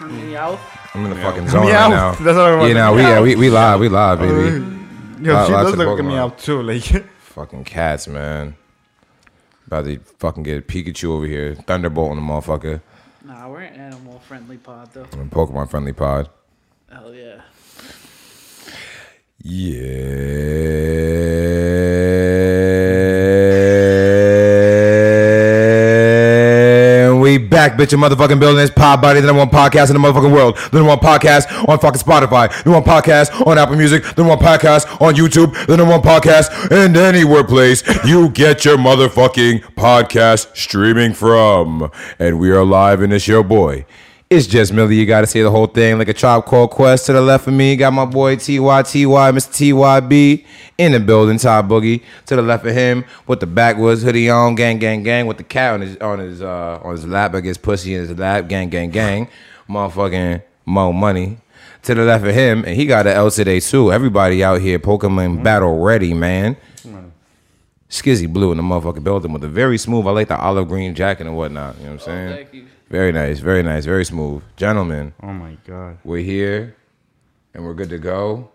Meowth. I'm in the fucking zone right Meow. now. That's what I'm Yeah, now we yeah we we live we live baby. Yo, Lot- she lots does of look like me Pokemon. out too. Like, Fucking cats, man. About to fucking get a Pikachu over here, Thunderbolt on the motherfucker. Nah, we're an animal friendly pod though. I'm a Pokemon friendly pod. Hell yeah. Yeah. Back, bitch, in motherfucking building this pod body, the number one podcast in the motherfucking world. The number one podcast on fucking Spotify. The number one podcast on Apple Music. The number one podcast on YouTube. The number one podcast in anywhere place you get your motherfucking podcast streaming from. And we are live in this your boy. It's just Millie. You got to say the whole thing like a Tribe Called Quest. To the left of me, got my boy TY TY, Mr. TYB in the building. Todd Boogie to the left of him with the backwoods hoodie on, gang gang gang, with the cat on his on his uh, on his lap, I guess pussy in his lap, gang gang gang, motherfucking Mo Money. To the left of him, and he got an El Cid too. Everybody out here, Pokemon battle ready, man. Skizzy Blue in the motherfucking building with a very smooth. I like the olive green jacket and whatnot. You know what I'm saying? thank you. Very nice, very nice, very smooth. Gentlemen, oh my god. we're here and we're good to go.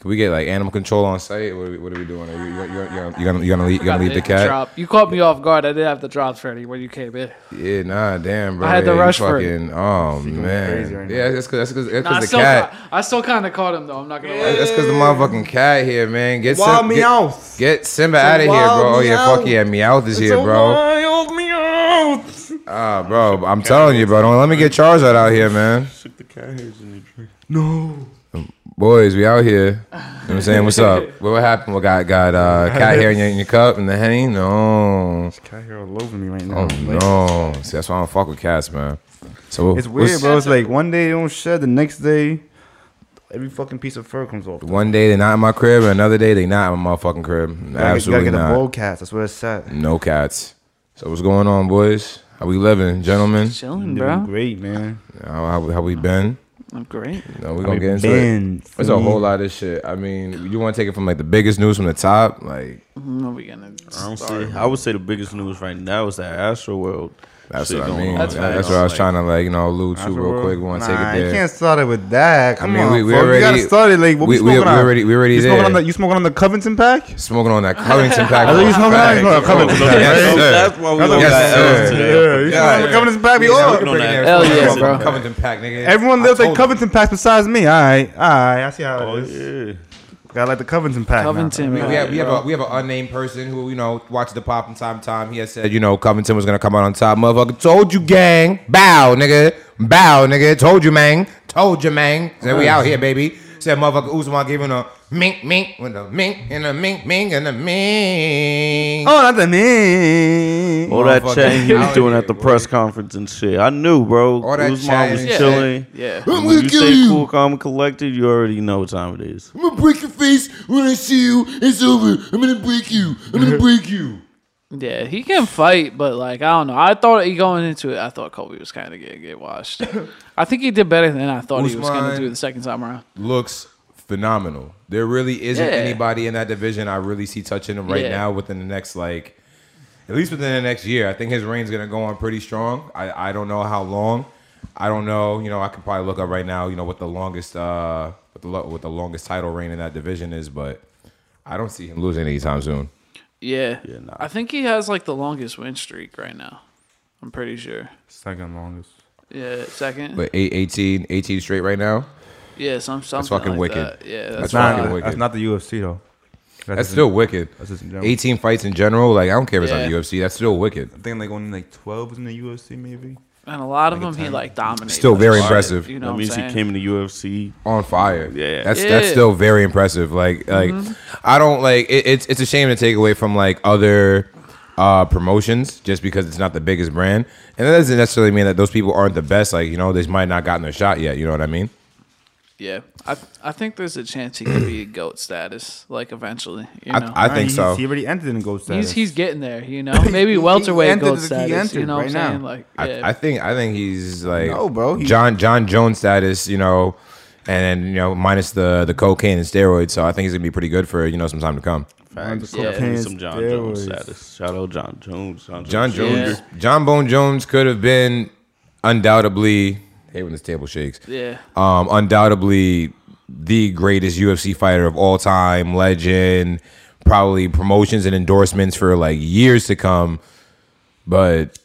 Can we get like animal control on site? What are we, what are we doing? Are you, you, you, you, gonna, you gonna you gonna leave, you gonna leave the cat? Drop. You caught me off guard. I didn't have the drops ready when you came in. Yeah, nah, damn, bro. I had to Yeah, you rush for it. fucking, Oh man, crazy right yeah, that's because that's because Nah, I the still, cat. ca- I still kind of caught him though. I'm not gonna lie. That's because the motherfucking cat here, man. Get Wild Sim- get, Meowth. get Simba out of here, bro. Oh yeah, Meowth. fuck yeah, Meowth is here, So bro. Wild Meowth. Ah, bro, I'm telling you, bro. Don't let me get Charizard out here, man. Shook the cat hairs in the drink. No. Boys, we out here. You know what I'm saying? What's up? What, what happened? What got got uh, cat hair in your, in your cup and the henny? No. Cat hair all over me right now. Oh Like, no. See, that's why I don't fuck with cats, man. So It's weird, what's- bro. It's like one day they don't shed, the next day every fucking piece of fur comes off. One day they're not in my crib, and another day they're not in my motherfucking crib. You gotta, get- you Absolutely gotta get a not. bowl cats. That's where it's at. No cats. So what's going on, boys? How we living, gentlemen? Chilling, Doing bro. great, man. How, how, how we been? I'm great. No, we How gonna get into it. been, There's a whole lot of shit. I mean, you want to take it from like the biggest news from the top, like What are we gonna? I don't start? say. I would say the biggest news right now is that Astro World. That's shit what I mean. on. That's, That's that's what I was Like, trying to like, you know, allude to After real quick. We want to nah, take it there. You can't start it with that. Come mean, on, we- we folks. you already- gotta start it like what we- we, we- smoking we on? already- we already you smoking on the you smoking on the Covington pack? Smoking on that Covington pack. I thought you smoking on Facts. that Covington pack. Yes, sir. That's why we That's don't what got I'm L's saying. today. Yeah, you smoking on the Covington pack? We Yeah, all. we can bring it there. Hell Smoking yeah, on bro. Covington pack, nigga. Everyone lives like Covington packs besides me. All right, all right. I see how Oh it is. Yeah. Got like the Covington pack. Covington, I mean, we have we have a we have an unnamed person who you know watches the pop from time to time. He has said you know Covington was gonna come out on top. Motherfucker, told you, gang. Bow, nigga. Bow, nigga. Told you, man. Told you, man. Said we out here, baby. Said motherfucker Usman giving a mink mink with a mink and a mink mink and a mink. Oh, not the me. All that Motherfucker chatting he was doing at the press conference and shit. I knew, bro. All that Usman was chatting and chilling. Yeah. I'm When gonna you kill say you. cool, calm, and collected, you already know what time it is. I'm gonna break your face when I see you. It's over. I'm gonna break you. I'm gonna break you. Yeah, he can fight, but like I don't know. I thought he going into it. I thought Kobe was kind of gonna get washed. I think he did better than I thought he was gonna do the second time around. looks phenomenal. There really isn't Yeah. anybody in that division I really see touching him right Yeah. now within the next like at least within the next year. I think his reign's gonna go on pretty strong. I, I don't know how long. I don't know. You know, I could probably look up right now. You know what the longest uh what the lo- what the longest title reign in that division is, but I don't see him losing anytime soon. Yeah, Yeah, nah. I think he has like the longest win streak right now. I'm pretty sure. Second longest. Yeah, second. But eight, 18, 18 straight right now. Yeah, some something fucking like wicked. that. Yeah, That's that's, fucking wild. wicked. That's not the UFC though. That's just still in- wicked. That's just in general. 18 fights in general. Like I don't care if it's on the UFC. That's still wicked. I think like only like twelve was in the UFC maybe. and a lot of them he like dominated. Still very impressive. You know, that what means I'm he came in the UFC. on fire. Yeah. that's Yeah. that's still very impressive. Like like I don't like it, it's it's a shame to take away from like other uh promotions just because it's not the biggest brand, and that doesn't necessarily mean that those people aren't the best. Like you know, they might not gotten their shot yet. You know what I mean? Yeah, I I think there's a chance he could be a goat status like eventually. You know, I, I Nah, think he's- so. He already entered in gold status. he's he's getting there. You know, maybe he welterweight entered- goat he status. You entered know what I'm right saying? now. Like, yeah. I, I think I think he's like No, bro, he- John John Jones status. You know. And you know, minus the the cocaine and steroids, so I think he's gonna be pretty good for you know some time to come. Facts. Yeah. Give me some John Jones Steroids. status. Shout out John Jones. John, John Jones. Jones, John Bone Jones could have been undoubtedly hate when this table shakes. Yeah. Um, undoubtedly the greatest UFC fighter of all time, legend, probably promotions and endorsements for like years to come. But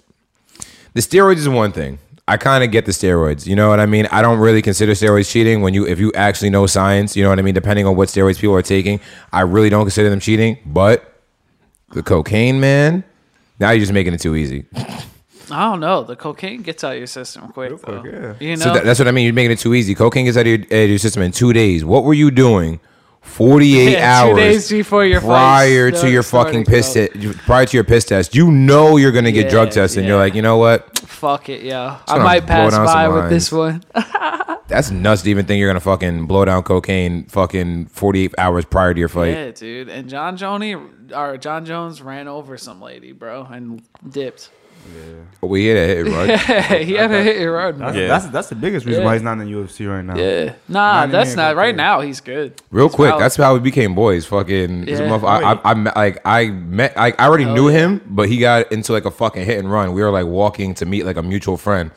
the steroids is one thing. I kind of get the steroids. You know what I mean? I don't really consider steroids cheating when you if you actually know science, you know what I mean, depending on what steroids people are taking. I really don't consider them cheating, but the cocaine, man, now you're just making it too easy. I don't know. The cocaine gets out of your system quick, though. quick, yeah. You know, So that, that's what I mean. You're making it too easy. Cocaine gets out of your, out of your system in two days. What were you doing? 48 Yeah, two hours days before your fight prior to start- your fucking started, piss bro. te- prior to your piss test. You know you're gonna get drug Yeah, tested. and You're yeah. like, you know what? fuck it, yeah. I gonna might blow pass down by some with lines. this one. That's nuts to even think you're gonna fucking blow down cocaine fucking 48 hours prior to your fight. yeah, dude. And John Joney or John Jones ran over some lady, bro, and dipped. We hit a hit, right? he had a hit and run. That's, bro. Yeah. that's that's the biggest reason Yeah. why he's not in the UFC right now. Yeah. Nah, Not that's even not right compared. now. He's good. Real He's quick, out. that's how we became boys. Fucking, this Yeah. motherf- I, I, I, met- like, I met, I, I already Hell knew yeah. him, but he got into like a fucking hit and run. We were like walking to meet like a mutual friend.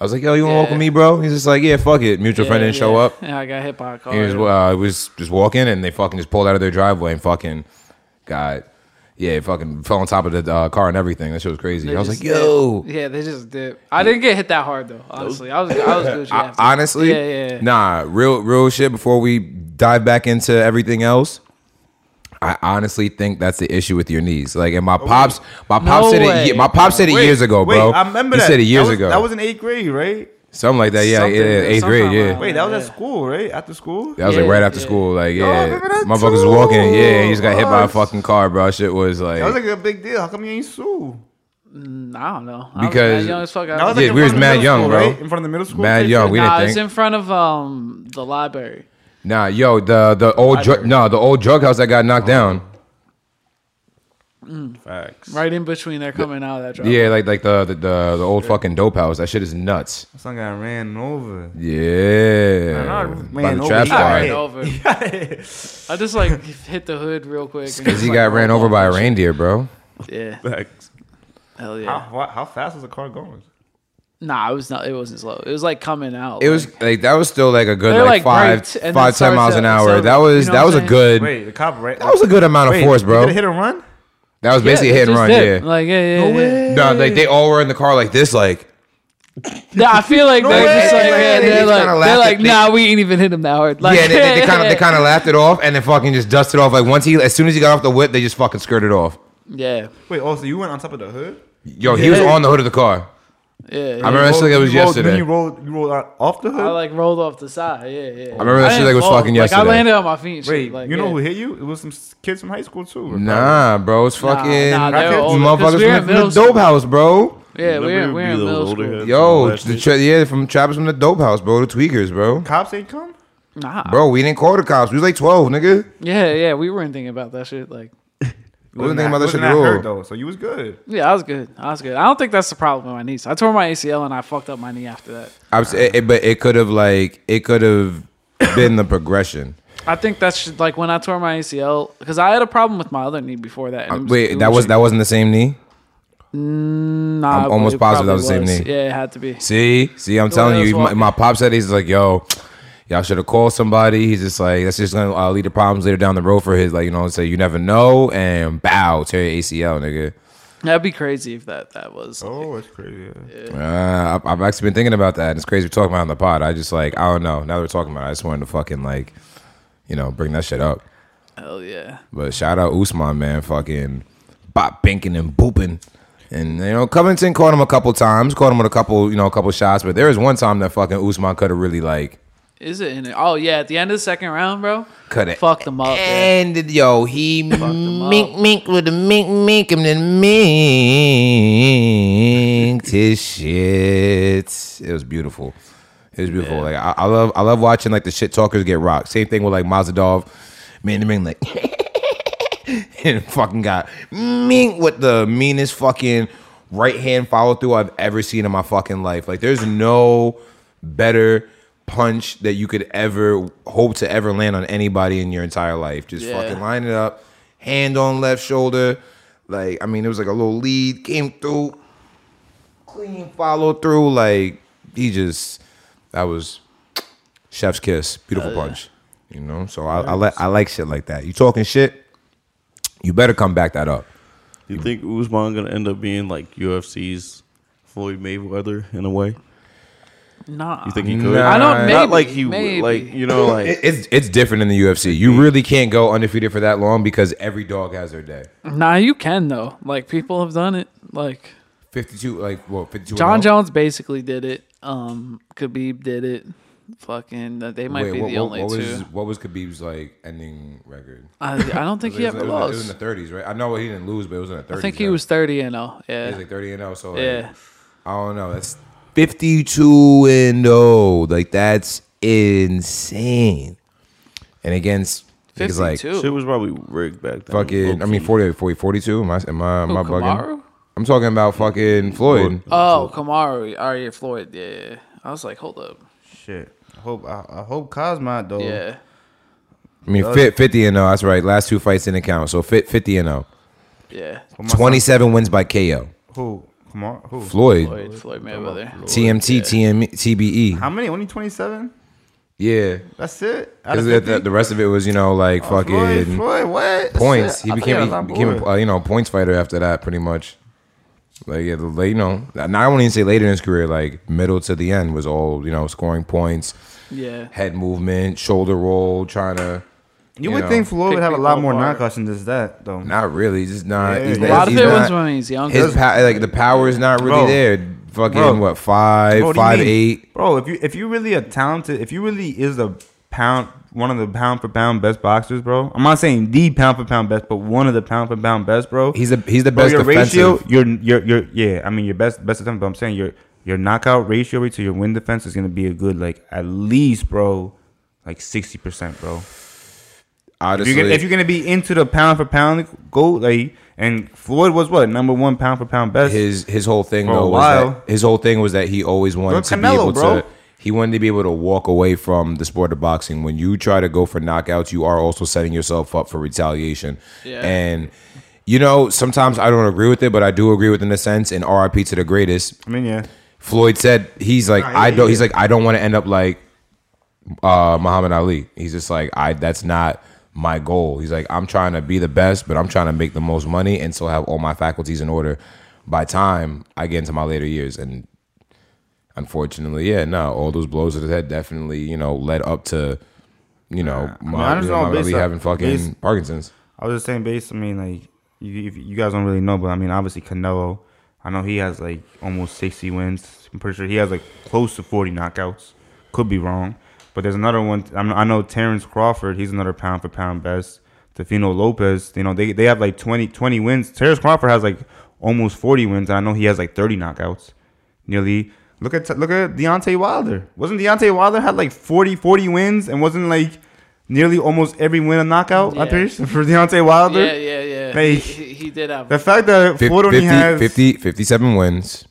I was like, "Yo, you want to walk Yeah. with me, bro?" He's just like, "Yeah, fuck it." Mutual friend Yeah, didn't show yeah. up. Yeah, I got hit by a car. He was, uh, was just walking, and they fucking just pulled out of their driveway and fucking got, yeah, fucking fell on top of the uh, car and everything. That shit was crazy. They I was like, "Yo." dipped. Yeah, they just did. I didn't get hit that hard though. Honestly, I was I was good. I- honestly, yeah, yeah, yeah. nah, real, real shit. Before we dive back into everything else, I honestly think that's the issue with your knees. Like, and my pops, my pops No said it. way. ye- My pops said it Wait, years ago, wait, bro. I remember he that. said it years that was, ago. That was in eighth grade, right? Something like that. Yeah, Something, yeah, eighth grade. Yeah, around Wait, that was at school, right? After school. that was like right after yeah. school. Like, yeah, remember that motherfuckers was walking. Yeah, he just got hit by a fucking car, bro. Shit was like, That was like a big deal. How come you ain't sue? Mm, I don't know. Because- I was mad young as fuck. I That was was like Yeah, in we front was of the mad middle young, school, bro. Right? In front of the middle school. Mad young. We nah, didn't it's think. in front of um the library. nah, yo, the the old drug, Library. no, the old drug house that got knocked down. Mm. Facts. Right in between, they're coming out of that driveway. Yeah, like like the the the, the old fucking dope house. That shit is nuts. Son got ran over. Yeah, not by ran the over, trap he I ran over. I just like hit the hood real quick. Because just, he like, got ran over by a reindeer, bro. Yeah, Facts. hell How, yeah. what, how fast was the car going? Nah, it was not. It wasn't slow. It was like coming out. It was like that was still like a good like, like, five braked and then five ten miles to- an hour. so- that was you know that was I'm a good Wait, the cop right? that was a good amount of force, bro. did a hit and run? That was Yeah, basically they hit and run. did. Yeah. Like yeah, yeah, yeah. No, like they all were in the car like this, like Nah, I feel like they're way. just like They yeah, just they're kinda like they're at- like they- nah, we ain't even hit him that hard. Like yeah, they, they, they kind of they kind of laughed it off and then fucking just dusted off. Like once he, as soon as he got off the whip, they just fucking skirted off. yeah, Wait, oh, also you went on top of the hood? Yo, he was Yeah. on the hood of the car. Yeah. I yeah. remember that rolled- shit like it was you rolled- yesterday. Then you rolled, you rolled out off the hood? I like rolled off the side. Yeah, yeah. I remember that shit like it was fucking Like I yesterday. landed on my feet. And Wait. Like, you know yeah. who hit you? It was some s- kids from high school too. Nah, bro, it's Nah, fucking nah, they were Crackheads? older, 'cause motherfuckers we were in from the, middle dope school. house, bro. Yeah, we're it'd we're in those middle older school. Yo, the tra- yeah, from trappers from the dope house, bro. The tweakers, bro. Cops ain't come? Nah, Bro, we didn't call the cops. We was like twelve, nigga. Yeah, yeah, we weren't thinking about that shit. Like, We wasn't thinking about that shit wasn't at all. hurt, though, so you was good. yeah, I was good. I was good. I don't think that's the problem with my knees. I tore my ACL and I fucked up my knee after that. I was, it, it- but it could have like it could have been the progression. I think that's just, like when I tore my ACL because I had a problem with my other knee before that. and was- Uh, Wait, it that was that wasn't the same knee. Nah, I'm almost positive that was the same knee. Yeah, it had to be. See, see, I'm The telling you, my, my pop said he's like, yo, y'all should have called somebody. He's just like, that's just gonna uh, lead to problems later down the road for his, like, you know, say you never know, and bow, tear your ACL, nigga. That'd be crazy if that that was. Oh, that's crazy. Yeah. Uh, I've, I've actually been thinking about that. and It's crazy we're talking about it on the pod. I just like, I don't know. Now that we're talking about it, I just wanted to fucking like, you know, bring that shit up. Hell yeah. But shout out Usman, man, fucking bop binking and booping. And you know, Covington caught him a couple times, caught him with a couple, you know, a couple shots. But there was one time that fucking Usman could have really like Is it in it? Oh yeah, at the end of the second round, bro. cut it. Fuck them up. Yeah. And yo, he mink mink with the mink mink and then minked his shit. It was beautiful. It was beautiful. Like I, I love I love watching like the shit talkers get rocked. Same thing with like Masvidal, man to man like and fucking got mink with the meanest fucking right hand follow through I've ever seen in my fucking life. Like there's no better punch that you could ever hope to ever land on anybody in your entire life. Just Yeah. fucking line it up, hand on left shoulder. Like I mean, it was like a little lead came through, clean follow through. Like he just that was chef's kiss, beautiful punch. You know, so I, I like I like shit like that. You talking shit, you better come back that up. Do you think Usman gonna end up being like UFC's Floyd Mayweather in a way? Nah. You think he Nah. could? I don't- Not maybe, like he would, maybe. like you know like It, it's it's different in the UFC. You really can't go undefeated for that long because every dog has their day. Nah, you can though. Like people have done it. Like Fifty two, like what? Fifty two. John Jones basically did it. Um, Khabib did it. Fucking, they might be what, the what- only what two. was what was Khabib's like ending record? I, I don't think he it, was, ever it, was, it was in lost. the thirties, right? I know he didn't lose, but it was in the thirties. I think he was thirty and oh, He yeah, was like thirty and zero. So like, yeah. I don't know. That's fifty two and zero. Like that's insane. And against niggas like Fifty-two. shit was probably rigged back then. fucking. I mean, low-key. 40, 40 42. Am I am I, am Who, I bugging? Kamaru? I'm talking about fucking Floyd. Oh, Kamaru. Oh, yeah, Floyd. Yeah, yeah. I was like, hold up. Shit. I hope I, I hope Cosmo though. Yeah. I mean, fit, 50 and 0. That's right. Last two fights didn't count. So fit 50 and 0. Yeah. Put my son- 27 wins by KO. Who? Come. Who? Floyd, Floyd, Floyd Mayweather. TMT, TM, TBE. How many? Only twenty seven. Yeah. That's it. Out of Because the, 50? the, the rest of it was, you know, like Oh, fucking Floyd, Floyd, what? Points. it. He I became think I he was on became board. a, uh, you know points fighter after that, pretty much. Like yeah, the late, you know, not I won't even say later in his career, like middle to the end was all you know, scoring points, Yeah. head movement, shoulder roll, trying to. You would know, think Floyd pick would have a lot more apart. knockouts than just that, though. Not really, just not. Yeah, he's yeah. A not- lot of he's it not- was when he's younger. His pa- like the power is not really Bro. there. Fucking Bro. what five, Bro, what five eight. Bro, if you if you really a talented, if you really is a pound, one of the pound for pound best boxers, bro. I'm not saying the pound for pound best, but one of the pound for pound best, bro. He's the he's the Bro, best your defensive. ratio, your your your yeah. I mean your best best attempt, but I'm saying your your knockout ratio rate to your win defense is gonna be a good like at least, bro, like sixty percent, bro. If you're, gonna, if you're gonna be into the pound for pound go, like, and Floyd was what number one pound for pound best. his his whole thing For a though was that his whole thing was that he always wanted Look, to be able bro. to he wanted to be able to walk away from the sport of boxing. When you try to go for knockouts, you are also setting yourself up for retaliation. Yeah. And you know, sometimes I don't agree with it, but I do agree with it in a sense. And RIP to the greatest. I mean, yeah, Floyd said he's like Nah, I don't. He's like I don't want to end up like uh, Muhammad Ali. He's just like I. That's not my goal. He's like I'm trying to be the best, but I'm trying to make the most money and still have all my faculties in order. By time I get into my later years, and unfortunately, yeah, no, all those blows to the head definitely you know led up to you know, I mean, I just know based Ali having fucking based- Parkinson's. I was just saying, based. I mean, like you, you guys don't really know, but I mean, obviously Canelo. I know he has like almost sixty wins. I'm pretty sure he has like close to forty knockouts. Could be wrong, but there's another one. I'm, I know Terrence Crawford. He's another pound for pound best. Teofimo Lopez. You know they they have like 20, 20 wins. Terrence Crawford has like almost forty wins. And I know he has like thirty knockouts. Nearly. Look at look at Deontay Wilder. Wasn't Deontay Wilder had like 40, 40 wins and wasn't like nearly almost every win a knockout? Yeah. pretty sure for Deontay Wilder. Yeah, yeah, yeah. Like- he, he did have. The fact that Fif- Floyd 50, only has 50 57 wins,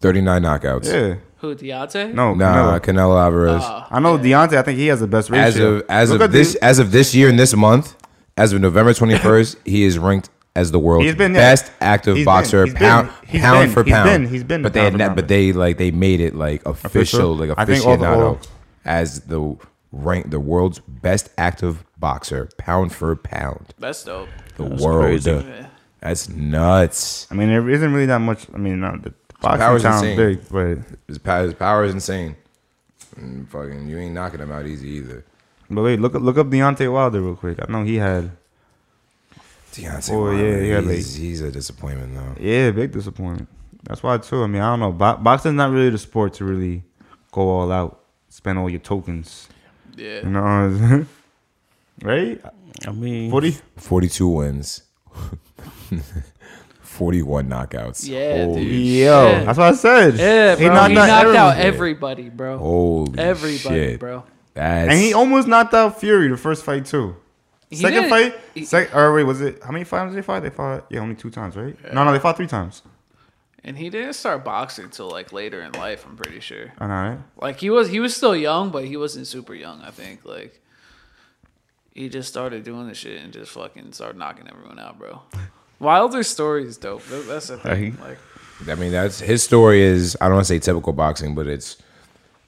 39 knockouts. yeah, who Deontay? no, Nah, Canelo. Canelo Alvarez. Oh, I know Deontay. I think he has the best ratio. as of as Look of this the- as of this year and this month, as of November twenty first, he is ranked as the world's He's been- best active he's been- boxer, he's been- pound he's pound for he's pound. been- he's been but they had for not, but they like they made it like official, Official? like I the- aficionado as the rank the world's best active boxer, pound for pound. that's dope. The That's world, crazy. That's nuts. I mean, there isn't really that much. I mean, not the boxing power's sounds insane. big, but His power, his power is insane. And fucking, you ain't knocking him out easy either. but wait, look up look up Deontay Wilder real quick. I know he had Deontay Oh, yeah, Wilder, yeah, he's, he's a disappointment though. yeah, big disappointment. That's why too. I mean, I don't know. Bo- boxing's not really the sport to really go all out, spend all your tokens. Yeah. You know, right? I mean, Forty. 42 wins, 41 knockouts. Yeah, Holy dude. Yo, Yeah. that's what I said. Yeah, bro. He knocked, out, everyone. everybody, bro. Holy everybody, shit. bro. That's, And he almost knocked out Fury the first fight too. He Second did. fight, He- sec- or wait, was it how many fights did they fight? They fought yeah, only two times, right? No, no, they fought three times. And he didn't start boxing until like later in life. I'm pretty sure. I know, right? Like he was, he was still young, but he wasn't super young. I think like he just started doing the shit and just fucking started knocking everyone out, bro. Wilder's story is dope. That- That's the thing. Like, I mean, that's his story is, I don't want to say typical boxing, but it's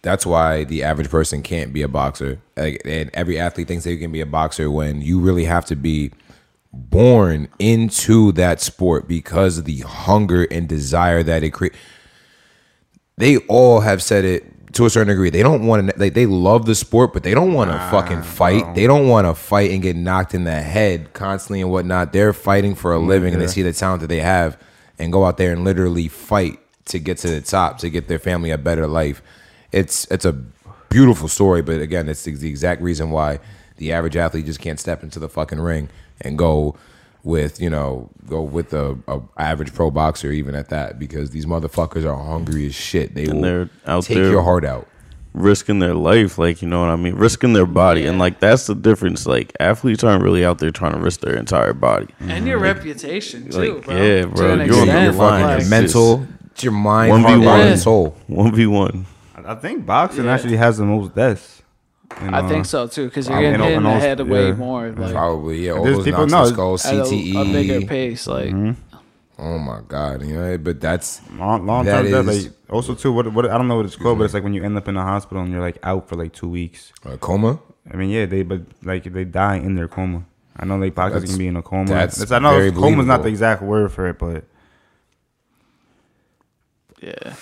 That's why the average person can't be a boxer. Like, and every athlete thinks they can be a boxer when you really have to be born into that sport because of the hunger and desire that it creates. They all have said it to a certain degree. They don't want to. Like, they love the sport, but they don't want to fucking fight. They don't want to fight and get knocked in the head constantly and whatnot. They're fighting for a living, and they see the talent that they have, and go out there and literally fight to get to the top to get their family a better life. It's it's a beautiful story, but again, it's the the exact reason why the average athlete just can't step into the fucking ring and go with you know go with a, a average pro boxer even at that because these motherfuckers are hungry as shit. They And will they're out take there- your heart out. risking their life, like you know what I mean, risking their body, and like that's the difference. Like athletes aren't really out there trying to risk their entire body. and your reputation too, like, bro. yeah, To bro, an you're on extent, Your the line. fucking like- It's mental, it's your mind, One v heart, one. soul. One v one. I think boxing Yeah. actually has the most deaths. You I think so too, because you're I getting know- hit in the also- head way more, like Probably, yeah. All There's those people- knocks no, in at a, CTE. a bigger pace. Like mm-hmm. Oh my god, you know, eh, but that's Long, long That term death. Like also too, what what I don't know what it's called, but it's like when you end up in the hospital and you're like out for like two weeks. a coma. I mean, yeah, they but like they die in their coma. I know like boxers can be in a coma. that's That's, I know very coma's not the exact word for it, but yeah,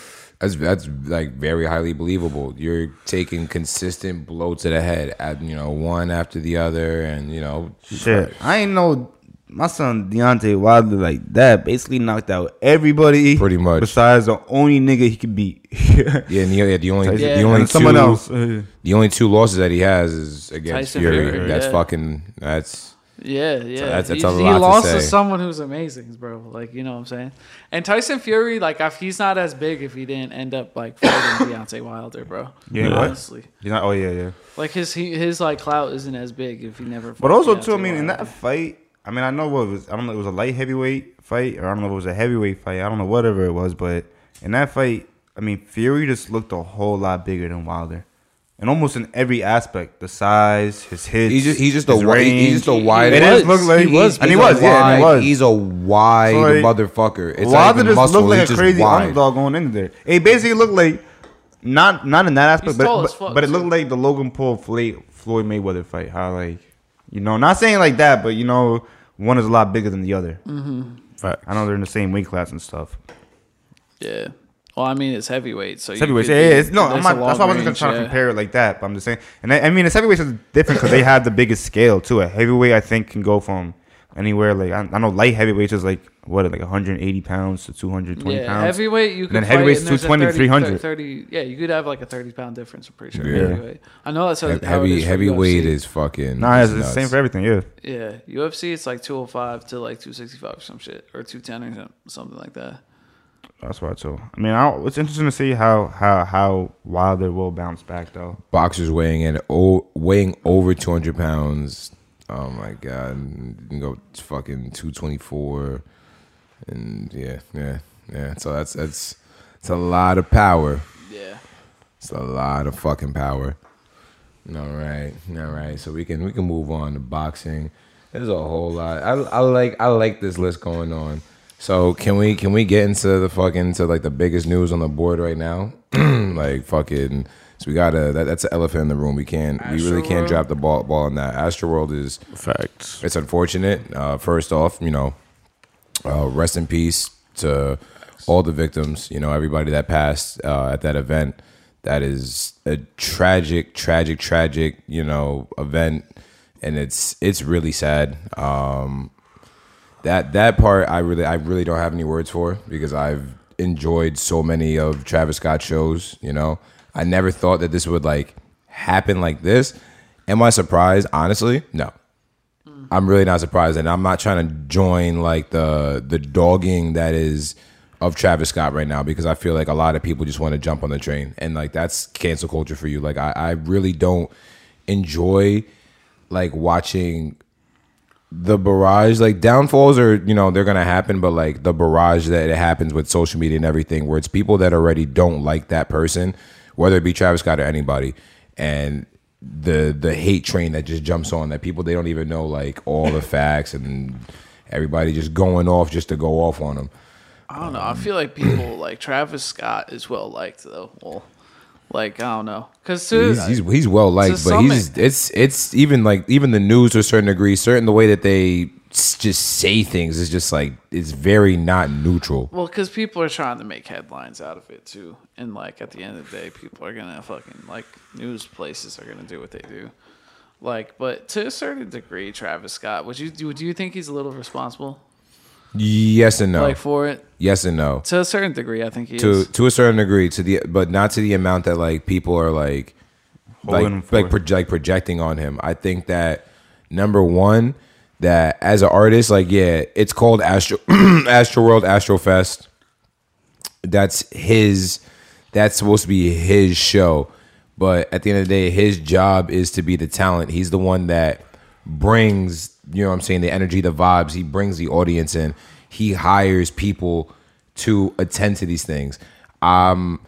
That's that's like very highly believable. You're taking consistent blow to the head, at you know one after the other, and you know shit, I ain't know my son Deontay Wilder like that. Basically knocked out everybody, Pretty much. besides the only nigga he could beat. Yeah, and the, yeah, the only Yeah. the only and someone two, else. The only two losses that he has is against Tyson Fury. Fury, That's yeah. fucking that's yeah, yeah. that's- that's he, a he lot to lost say. to someone who's amazing, bro. Like you know what I'm saying. And Tyson Fury, like if he's not as big if he didn't end up like fighting Deontay Wilder, bro. Yeah, what? honestly. He's not. Oh yeah, yeah. Like his he, his like clout isn't as big if he never. But also Deontay too, I mean, in that fight, I mean, I know what it was. I don't know. It was a light heavyweight fight, or I don't know if it was a heavyweight fight. I don't know whatever it was, but in that fight, I mean, Fury just looked a whole lot bigger than Wilder, and almost in every aspect, the size, his hits. he's just he's just a his wi- range. he's just a wide. It was. look like He was and he he's a was, yeah, and he was. He's a wide So, like, motherfucker. It's Wilder not even just muscle. looked like a crazy wide. underdog going in there. It basically looked like not not in that aspect, He's but tall as but, fuck, but it looked like the Logan Paul Floyd, Floyd Mayweather fight. How like you know, not saying like that, but you know, one is a lot bigger than the other. Mm-hmm. Fact. I know they're in the same weight class and stuff. yeah. Well, I mean, it's heavyweight, so It's heavyweight. could Yeah, yeah, it's, no, I'm not, that's why I wasn't long gonna try to compare it like that. But I'm just saying, and I, I mean, it's heavyweight is different because they have the biggest scale too. A heavyweight, I think, can go from anywhere. Like I, I know light heavyweights is like what, like 180 pounds to 220 Yeah, pounds. heavyweight you could then fight heavyweight's and 220, 30, 300. 30 Yeah, you could have like a thirty pound difference. I'm pretty sure. Yeah. Heavyweight. I know that's how, He- how Heavy is heavyweight UFC. is fucking. Nah, it's it's the same for everything. Yeah. Yeah, UFC it's like 205 to like 265 or some shit or 210 or something like that. That's why too. I mean, I, it's interesting to see how how how Wilder will bounce back though. boxers weighing in oh, weighing over 200 pounds. Oh my god. You can go fucking 224 and yeah yeah yeah. So that's that's it's a lot of power. Yeah. it's a lot of fucking power. All right all right. So we can we can move on to boxing. There's a whole lot. I, I like i like this list going on so can we can we get into the fucking to like the biggest news on the board right now like fucking so we gotta that, that's an elephant in the room we can't we really can't drop the ball ball on that astroworld is Facts. it's unfortunate. Uh, first off, you know, uh, rest in peace to all the victims. You know, everybody that passed uh, at that event. That is a tragic, tragic, tragic. You know, event, and it's it's really sad. Um, that that part, I really, I really don't have any words for because I've enjoyed so many of Travis Scott shows. You know, I never thought that this would like happen like this. Am I surprised? Honestly, no. Hmm. I'm really not surprised, and I'm not trying to join like the the dogging that is of Travis Scott right now because I feel like a lot of people just want to jump on the train, and like that's cancel culture for you. Like I, I really don't enjoy like watching the barrage like downfalls are you know they're gonna happen but like the barrage that it happens with social media and everything where it's people that already don't like that person whether it be travis scott or anybody and the the hate train that just jumps on that people they don't even know like all the facts and everybody just going off just to go off on them I don't know. I feel like people like Travis Scott is well liked though. Well, Like I don't know, because He's, he's he's well liked, but he's it's it's even like even the news to a certain degree, certain the way that they just say things is just like it's very not neutral. Well, because people are trying to make headlines out of it too, and like at the end of the day, people are gonna fucking like news places are gonna do what they do. Like, but to a certain degree, Travis Scott, would you do? Do you think he's a little responsible, Yes and no. like for it? yes and no. To a certain degree, I think he To is. to a certain degree, to the but not to the amount that like people are like Holding like like, it. pro- like projecting on him. I think that number one, that as an artist, like yeah, it's called Astro Astro World Astro Fest. That's his. That's supposed to be his show, but at the end of the day, his job is to be the talent. He's the one that brings you know what I'm saying the energy, the vibes. He brings the audience in. He hires people to attend to these things. Um,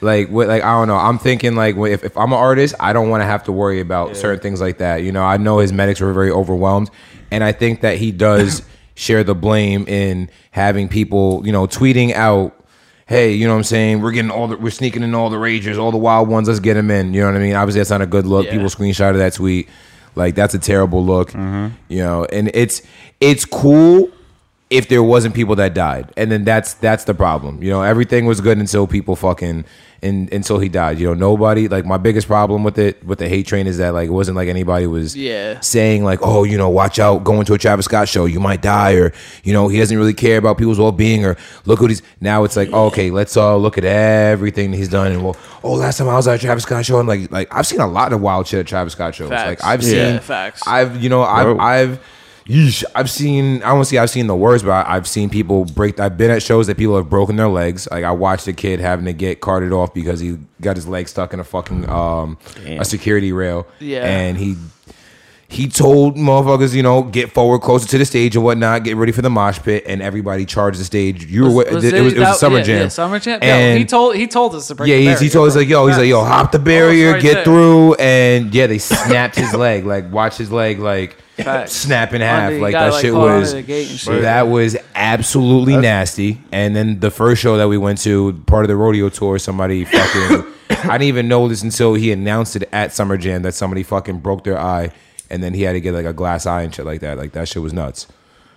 like what like I don't know. I'm thinking like if, if I'm an artist, I don't want to have to worry about certain things like that. You know, I know his medics were very overwhelmed, and I think that he does share the blame in having people, you know, tweeting out, "Hey, you know what I'm saying? We're getting all the we're sneaking in all the ragers, all the wild ones. Let's get them in." You know what I mean? Obviously, that's not a good look. Yeah. People screenshotted that tweet. Like that's a terrible look. Mm-hmm. You know, and it's it's cool if there wasn't people that died and then that's that's the problem you know everything was good until people fucking and until he died you know nobody like my biggest problem with it with the hate train is that like it wasn't like anybody was Yeah. saying like oh you know watch out going to a travis scott show you might die or you know he doesn't really care about people's well-being or look what he's now it's like okay let's all look at everything he's done and well oh last time i was at a travis scott show and like like i've seen a lot of wild shit at travis scott shows Facts. like i've Yeah. seen Facts. i've you know i've Bro. i've Yeesh, I've seen. I won't say I've seen the worst, but I- I've seen people break. I've been at shows that people have broken their legs. Like I watched a kid having to get carted off because he got his leg stuck in a fucking um a security rail. Yeah. and he he told motherfuckers, you know, get forward closer to the stage and whatnot, get ready for the mosh pit, and everybody charged the stage. You were Was- was it, was, it was a that- summer yeah, jam. Yeah, summer jam. And yeah, he told he told us to break. yeah, he barrier, told us like, yo, he's like, yo, hop the barrier, right get there. through, and yeah, they snapped his leg, like watch his leg, like. Snap in half, Under- like gotta, that like, shit was. to the gate and shit. That was absolutely nasty. And then the first show that we went to, part of the rodeo tour, somebody fucking. I didn't even know this until he announced it at Summer Jam that somebody fucking broke their eye, and then he had to get like a glass eye and shit like that. Like that shit was nuts.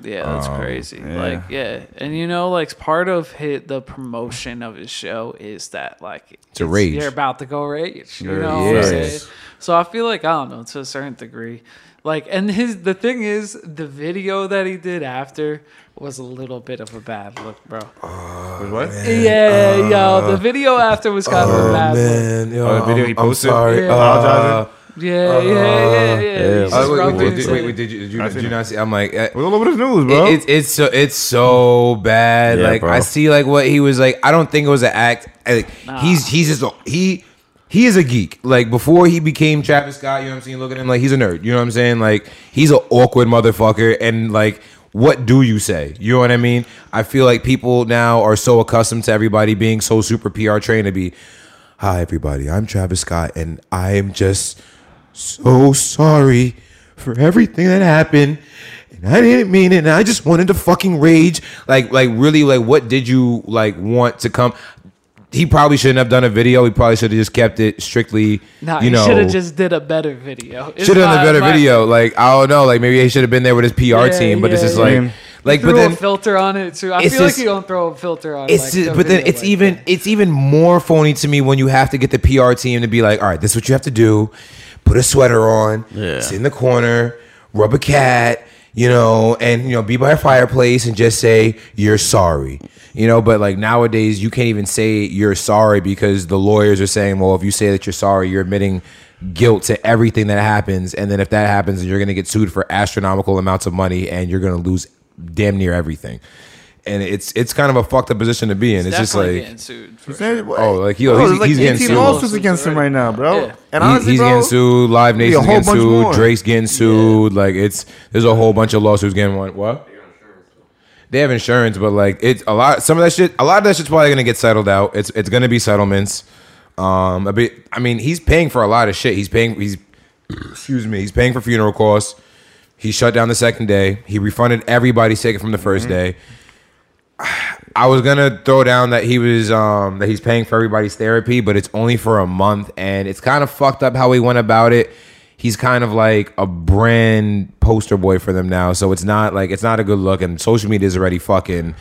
Yeah, that's Um, crazy. yeah. Like, yeah, and you know, like part of his, the promotion of his show is that like To rage. You're about to go rage. You Yeah. know what I'm Yes. So I feel like I don't know to a certain degree. Like, and his the thing is, the video that he did after was a little bit of a bad look, bro. Wait, what? yeah, yo, the video after was kind of a bad look. man, yo, Oh, the video I'm, he I'm posted? sorry. Yeah. Uh, Apologizing? Yeah, yeah, yeah, yeah. yeah. He's Oh, wait, wait, rubbing wait, his did, wait, wait, did you did you, did you not see? I'm like, uh, We're all over the news, bro. It- it's it's so it's so bad. Yeah, like bro. I see like what he was like. I don't think it was an act. Like he's he's just he he is a geek. Like before he became Travis Scott, you know what I'm saying. Look at him like he's a nerd. You know what I'm saying. Like he's an awkward motherfucker. And like what do you say? You know what I mean. I feel like people now are so accustomed to everybody being so super PR trained to be. Hi everybody, I'm Travis Scott, and I am just so sorry for everything that happened. And I didn't mean it. And I just wanted to fucking rage. Like, like really, like what did you like want to come? He probably shouldn't have done a video. He probably should have just kept it strictly. Nah, you know, should have just did a better video. Should have done a better my- video. Like I don't know. Like maybe he should have been there with his PR Yeah, team. But it's yeah, just yeah. like, like, threw but then a filter on it too. I It's feel like you don't throw a filter on. it's like, just, but then it's like even that. it's even more phony to me when you have to get the PR team to be like, all right, this is what you have to do. Put a sweater on, Yeah. sit in the corner, rub a cat, you know, and you know, be by a fireplace and just say you're sorry. You know, but like nowadays you can't even say you're sorry because the lawyers are saying, well, if you say that you're sorry, you're admitting guilt to everything that happens, and then if that happens, you're gonna get sued for astronomical amounts of money and you're gonna lose damn near everything. And it's it's kind of a fucked up position to be in. It's just like sued. For sure. Oh, like, he- Bro, he's- like he's getting sued. lawsuits against him right now, bro. Yeah. And He- honestly, he's bro, getting sued. Live Nation's getting sued. more. Drake's getting sued. Like it's there's a whole bunch of lawsuits getting one. What? They have insurance, but like it's a lot. Some of that shit, a lot of that shit's probably gonna get settled out. It's it's gonna be settlements. Um, a bit. I mean, he's paying for a lot of shit. He's paying. He's excuse me. He's paying for funeral costs. He shut down the second day. He refunded everybody's ticket from the 1st day. I was gonna throw down that he was um that he's paying for everybody's therapy, but it's only for a month, and it's kind of fucked up how he went about it. He's kind of like a brand poster boy for them now, so it's not like it's not a good look, and social media is already fucking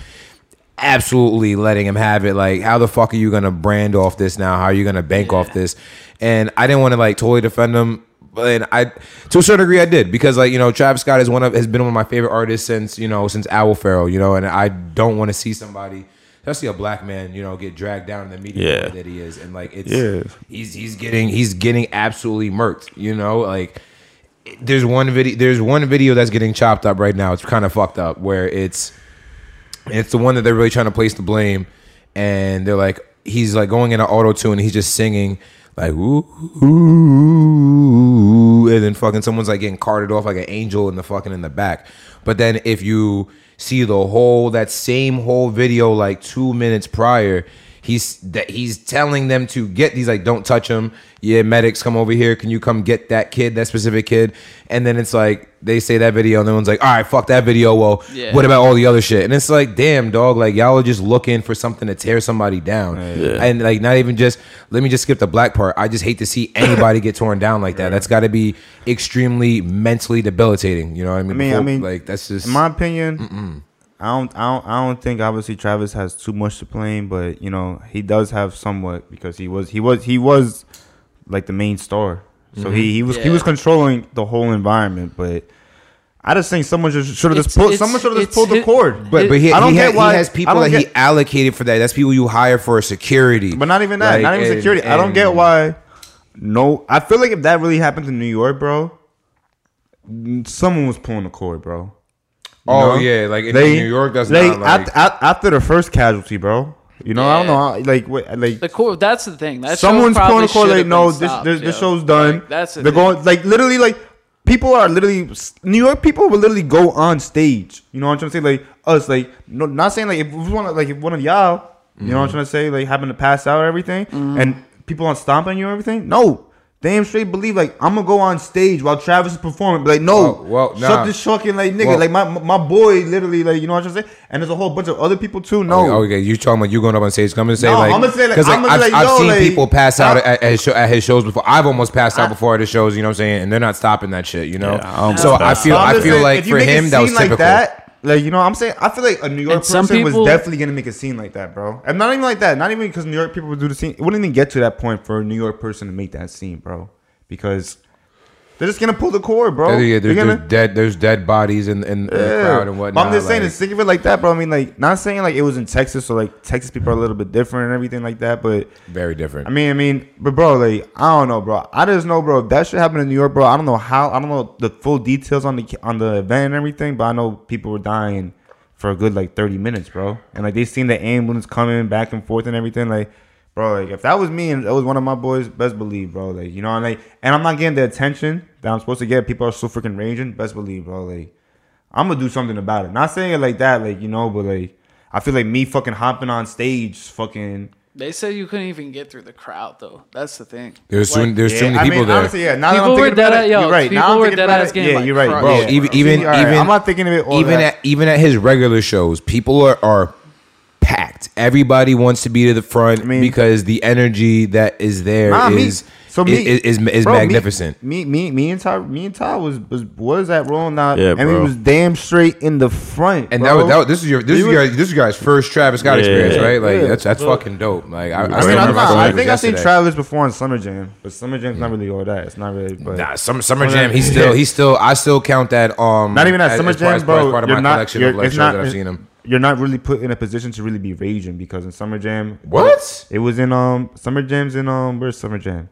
absolutely letting him have it. Like, how the fuck are you gonna brand off this now? How are you gonna bank off this? And I didn't want to like totally defend him, but I to a certain degree I did because like you know Travis Scott is one of has been one of my favorite artists since you know since Owl Pharaoh, you know, and I don't want to see somebody. Especially a black man, you know, get dragged down in the media Yeah. that he is, and like it's Yeah. he's he's getting he's getting absolutely murked, you know, like there's one video there's one video that's getting chopped up right now. It's kind of fucked up where it's it's the one that they're really trying to place the blame, and they're like he's like going in an auto tune, he's just singing like ooh, ooh, and then fucking someone's like getting carted off like an angel in the fucking in the back. But then if you see the whole that same whole video like two minutes prior, he's that he's telling them to get these like don't touch him. Yeah, medics come over here. Can you come get that kid, that specific kid? And then it's like they say that video, and then one's like, all right, fuck that video. Well, Yeah. what about all the other shit? And it's like, damn, dog, like y'all are just looking for something to tear somebody down, and like not even just let me just skip the black part. I just hate to see anybody get torn down like that. That's got to be extremely mentally debilitating. You know what I mean? I mean, I mean, like that's just in my opinion, I don't, I don't, I don't think obviously Travis has too much to blame, but you know he does have somewhat because he was, he was, he was like the main star, so he, mm-hmm. he was, he was controlling the whole environment. But I just think someone just should have just It's- pulled, someone should have just it's pulled the cord. But but he, I don't he, get ha- why- he has people don't that he allocated for that. That's people you hire for security. But not even that. Like, not even and- security. I don't get why. No, I feel like if that really happened in New York, bro, someone was pulling the cord, bro. You Oh know? yeah, like in New York, that's they, not like. after, after, after the first casualty, bro. You know, I don't know. how- Like, what, like The core. That's the thing. That someone's probably pulling the cord. should Like, no, this stopped, this, this show's done. Like, that's the They're thing. going like literally like people are literally New York people will literally go on stage. You know what I'm trying to say? Like us, like no, not saying like if we want like if one of y'all, you know what I'm trying to say, like happen to pass out or everything, Mm-hmm. and people on stomping you or everything. No. Damn straight believe like I'm gonna go on stage while Travis is performing. Be like, no, Well- well, shut nah. this fucking like nigga. Well- like my my boy literally like you know what I'm saying. And there's a whole bunch of other people too. No, Oh, okay, you talking about you going up on stage? I'm gonna say No, like, I'ma say, like, 'cause, I'ma I've, be like, I've yo, seen like, people pass out I- at, at, his show, at his shows before. I've almost passed out I- before at his shows. You know what I'm saying? And they're not stopping that shit. You know. Yeah, I so I feel I'm I just feel saying, like for him that was scene like typical. that, like you know, what I'm saying I feel like a New York And some person people- was definitely gonna make a scene like that, bro. And not even like that, not even because New York people would do the scene. It wouldn't even get to that point for a New York person to make that scene, bro. Because they're just gonna pull the cord, bro. Yeah, yeah, there's, gonna- there's dead there's dead bodies in, in, in the crowd and But whatnot. I'm just saying, like- think of it like that, bro. I mean, like, not saying like it was in Texas, so like Texas people are a little bit different and everything like that. But very different. I mean, I mean, but bro, like, I don't know, bro. I just know, bro. If that shit happened in New York, bro. I don't know how. I don't know the full details on the on the event and everything, but I know people were dying for a good like thirty minutes, bro. And like they seen the ambulance coming back and forth and everything, like. Bro, like if that was me and that was one of my boys, best believe, bro. Like you know, and like, and I'm not getting the attention that I'm supposed to get. People are so freaking raging. Best believe, bro. Like, I'm gonna do something about it. Not saying it like that, like you know, but like I feel like me fucking hopping on stage, fucking. They said you couldn't even get through the crowd though. That's the thing. there's too, Like, there's too Yeah, many I people mean, there. honestly, yeah. Now that People I'm were thinking about dead- it, yo, you're right. people Now I'm were thinking dead about ass it. Yeah, like, you're right, crushed. bro. Bro, even See, even all right, even I'm not thinking of it. All even that. at even at his regular shows, people are are packed. Everybody wants to be to the front mean- because the energy that is there is Nah, me- so me, is, is, is bro, magnificent. Me, me, me, and Ty, me and Ty was was was at Rolling Loud, Yeah, and we bro. was damn straight in the front. and bro. that was, that was this is your this We is was- your this is your guys first Travis Scott Yeah. experience, right? Like Yeah. that's that's fucking dope. Like I, I, I still mean, I, remember I it think I seen. Travis before on Summer Jam, but Summer Jam's not really all that. It's not really. But Nah, Summer Summer Summer Jam. He's still he's still I still count that um not even that Summer Jam, bro. part of my collection of like shows that I've seen him. You're not really put in a position to really be raging because in Summer Jam, What? It was in um Summer Jam's in um where's Summer Jam?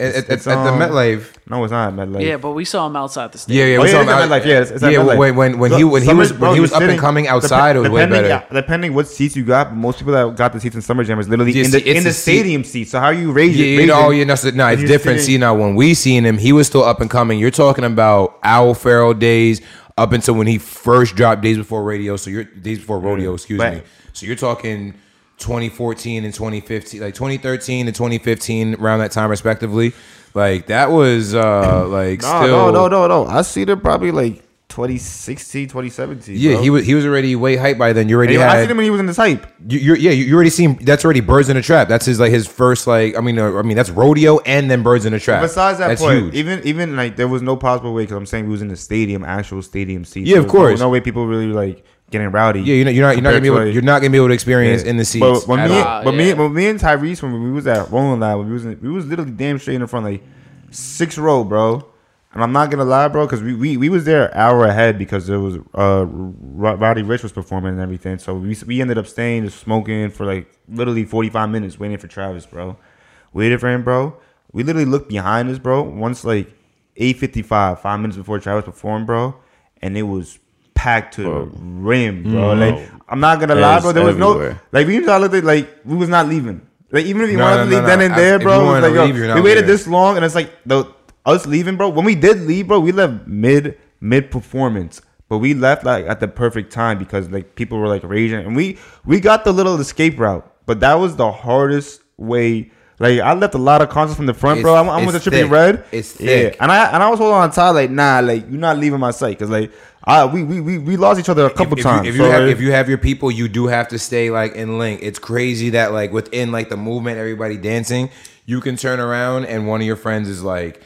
At, It's- at, it's, at the um, MetLife. No, it's not at MetLife. Yeah, but we saw him outside the stage. Yeah, yeah, Oh, we yeah, saw it's him at out- MetLife, yeah, it's- it's at yeah. MetLife. When when when he when he was bro, when he was up and sitting- coming dep- outside, it was way better. yeah, depending what seats you got, most people that got the seats in Summer Jam is literally Yeah, in the in the the seat- stadium seats. So how are you raising? Yeah, you raising know, you know, so, no, it's different. sitting- See, now when we seen him, he was still up and coming. You're talking about Owl Pharaoh days up until when he first dropped Days Before Radio. So you're Days Before Rodeo, excuse But- me. So you're talking 2014 and 2015, like 2013 and 2015, around that time respectively. Like that was uh like No, still no, no, no, no. I see them probably like 2016, 2017. Yeah, bro. he was he was already way hyped by then. You already Hey, I seen him when he was in this hype. you, you're, yeah, you, you already seen that's already Birds in the Trap. That's his like his first like I mean uh, I mean that's rodeo and then Birds in the Trap. Besides that that's point, huge. even even like there was no possible way because I'm saying we was in the stadium, actual stadium seats. Yeah, of There no- course. No, way people really like getting rowdy. yeah, you know you're not you're not gonna be able compared to, you're not gonna be able to experience Yeah. in the seats. But when me, all. but me, but me and Tyrese when we was at Rolling Loud, when we was in, we was literally damn straight in the front, like six row, bro. And I'm not gonna lie, bro, because we, we we was there an hour ahead because there was uh Roddy Ricch was performing and everything. So we we ended up staying just smoking for like literally 45 minutes waiting for Travis, bro. Waited for him, bro. We literally looked behind us, bro. Once like 8:55, five minutes before Travis performed, bro, and it was packed to the rim, bro. Like I'm not gonna lie, bro. There was no like we all looked at like we was not leaving. Like even if you No, wanted no, to leave no. then and I- there, bro, you it was wanted like yo, leave, you're not we waited leaving. this long, and it's like the us leaving, bro. When we did leave, bro, we left mid mid performance, but we left like at the perfect time because like people were like raging, and we we got the little escape route, but that was the hardest way. Like I left a lot of concerts from the front, bro. I'm, I'm with the it's trippy red. It's yeah, thick. and I and I was holding on tight, like nah, like you're not leaving my sight, cause like I we we we, we lost each other a couple if, times. You, if you so, have like- if you have your people, you do have to stay like in link. It's crazy that like within like the movement, everybody dancing, you can turn around and one of your friends is like.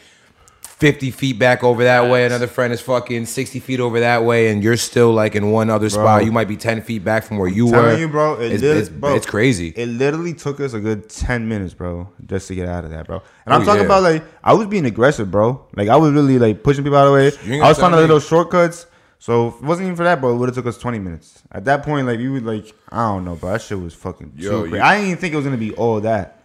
50 feet back over that way, another friend is fucking 60 feet over that way, and you're still like in one other spot. You might be 10 feet back from where you were. you, bro, it it's, lit- it's, bro, it's crazy. It literally took us a good ten minutes, bro, just to get out of that, bro. And I'm Oh, talking yeah. about like I was being aggressive, bro. Like I was really like pushing people out of the way. I was finding little shortcuts. So it wasn't even for that, bro. It would have took us 20 minutes. At that point, like you would like I don't know, bro. That shit was fucking Yo, too you- I didn't even think it was gonna be all that.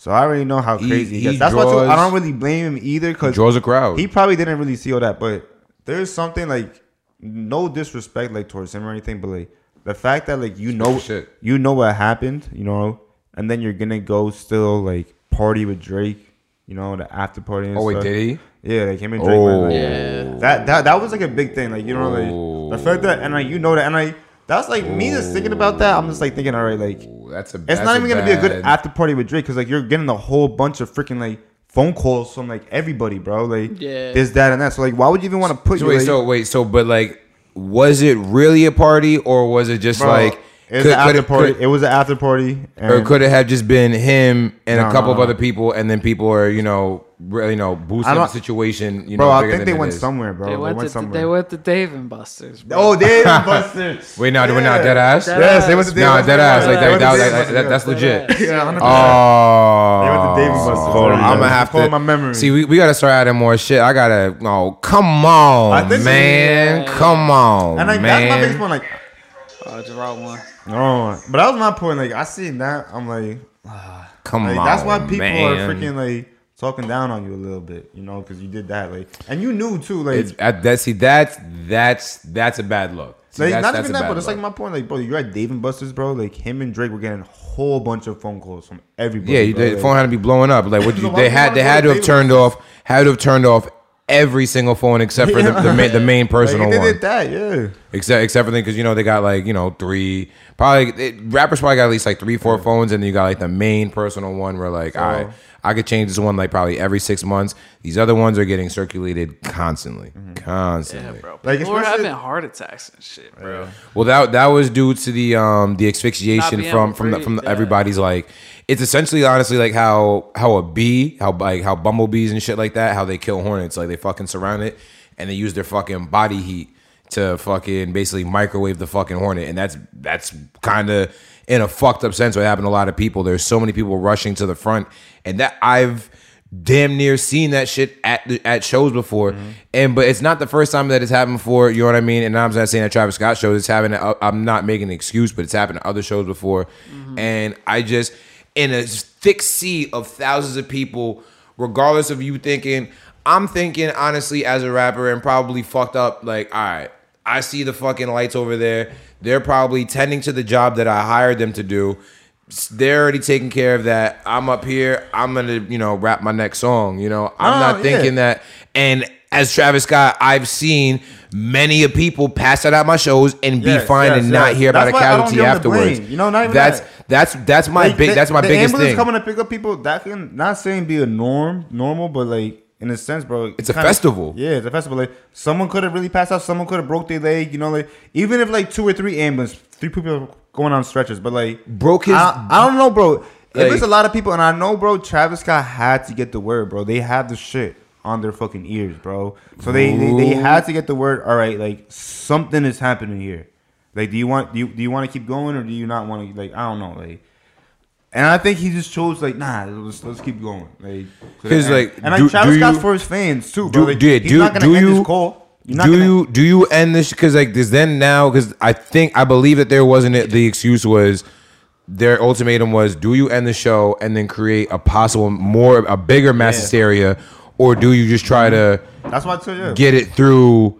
So I already know how crazy he, he gets. That's why too, I don't really blame him either because draws a crowd. He probably didn't really see all that, but there's something like no disrespect like towards him or anything, but like the fact that like you know shit. you know what happened, you know, and then you're gonna go still like party with Drake, you know, the after party. And oh wait, stuff. did he? Yeah, like him and Drake. went, like, Yeah. that that that was like a big thing, like you know, Oh. like the fact that and like you know that and like that's like me just thinking about that. I'm just like thinking, all right, like Ooh, that's a. it's that's not even gonna be a good after party with Drake because like you're getting a whole bunch of freaking like phone calls from like everybody, bro. Like Yeah. this, that, and that. So like, why would you even want to put So your wait, like, so wait, so but like, was it really a party or was it just bro, like? It was could- an after it- party? could- it was an after party, and or could it have just been him and No, a couple no, of other people, and then people are you know really you know boosting I the situation? You bro, know, I think they went is. somewhere, bro. They went, to somewhere. they went to Dave and Buster's. Bro. oh, Dave and Buster's. Wait, no, we're not Yeah. dead ass. Dead Yes, they went to Dave No, and dead ass. Like Buster's. That, went to that, Dave that, that, that's legit. Yeah, 100%. Oh, They went to Dave and oh. Buster's. Hold on, Yeah, I'm gonna have recall to. my memory. See, we, we gotta start adding more shit. I gotta. Oh, come on, I think so. man. Come on, and like man. that's my biggest point. Like, Oh, Gerard one. oh, but that was my point. Like, I seen that, I'm like, ah. come Like on. that's why people man. are freaking like talking down on you a little bit, you know, because you did that, like, and you knew too, like, It's at that. See, that's that's that's a bad look. See, like that's, not that's even that, bad but it's like my point, like, bro, you're at Dave and Buster's, bro. Like him and Drake were getting a whole bunch of phone calls from everybody. Yeah, you, bro. the like, phone had to be blowing up. Like what you, why they had, wanna they had to to have David turned off, had to have turned off every single phone except for the, the main, the main like, personal they one. did that, yeah. Except except for because you know they got like you know three probably it, rappers probably got at least like three four phones and then you got like the main personal one where like all right I could change this one like probably every six months. These other ones are getting circulated constantly, Mm-hmm. constantly. Yeah, bro. Like, People were having heart attacks and shit, bro. Well, that that was due to the um the asphyxiation being from able to from the, from breathe, the, yeah. everybody's like it's essentially honestly like how how a bee how like how bumblebees and shit like that how they kill hornets like they fucking surround it and they use their fucking body heat to fucking basically microwave the fucking hornet and that's that's kind of in a fucked up sense what happened to a lot of people there's so many people rushing to the front and that I've damn near seen that shit at the, at shows before, mm-hmm. and but it's not the first time that it's happened before. You know what I mean? And I'm not saying that Travis Scott shows. It's happened. At, I'm not making an excuse, but it's happened at other shows before. Mm-hmm. And I just in a thick sea of thousands of people, regardless of you thinking, I'm thinking honestly as a rapper and probably fucked up. Like, all right, I see the fucking lights over there. They're probably tending to the job that I hired them to do they're already taking care of that. I'm up here. I'm gonna, you know, rap my next song. You know, I'm Oh, not thinking yeah. that. And as Travis Scott, I've seen many of people pass out at my shows and be fine yes, and not yes. hear about a why I don't casualty give him the afterwards. You know, not even that's that. that's that's my Like, big. the- That's my the biggest ambulance thing. coming to pick up people that can not saying be a norm normal, but like in a sense, bro. It's a festival. Yeah, it's a festival. Like someone could have really passed out. Someone could have broke their leg. You know, like even if like two or three ambulance, three people going on stretchers, but like Broke his- I, I don't know, bro. Like- if it's a lot of people, and I know, bro, Travis Scott had to get the word, bro. They have the shit on their fucking ears, bro. So they, they they had to get the word. All right, like something is happening here. Like, do you want do you do you want to keep going or do you not want to? Like, I don't know, like. And I think he just chose like, nah, let's let's keep going, like, 'Cause, and- like, and like Travis do Scott's you- for his fans too, bro. Do, Like, do, he's do, not gonna do end you his call. Do gonna- you do you end this because like this then now because I think I believe that there wasn't it, the excuse was their ultimatum was do you end the show and then create a possible more a bigger mass Yeah. hysteria or do you just try to That's why I tell you. get it through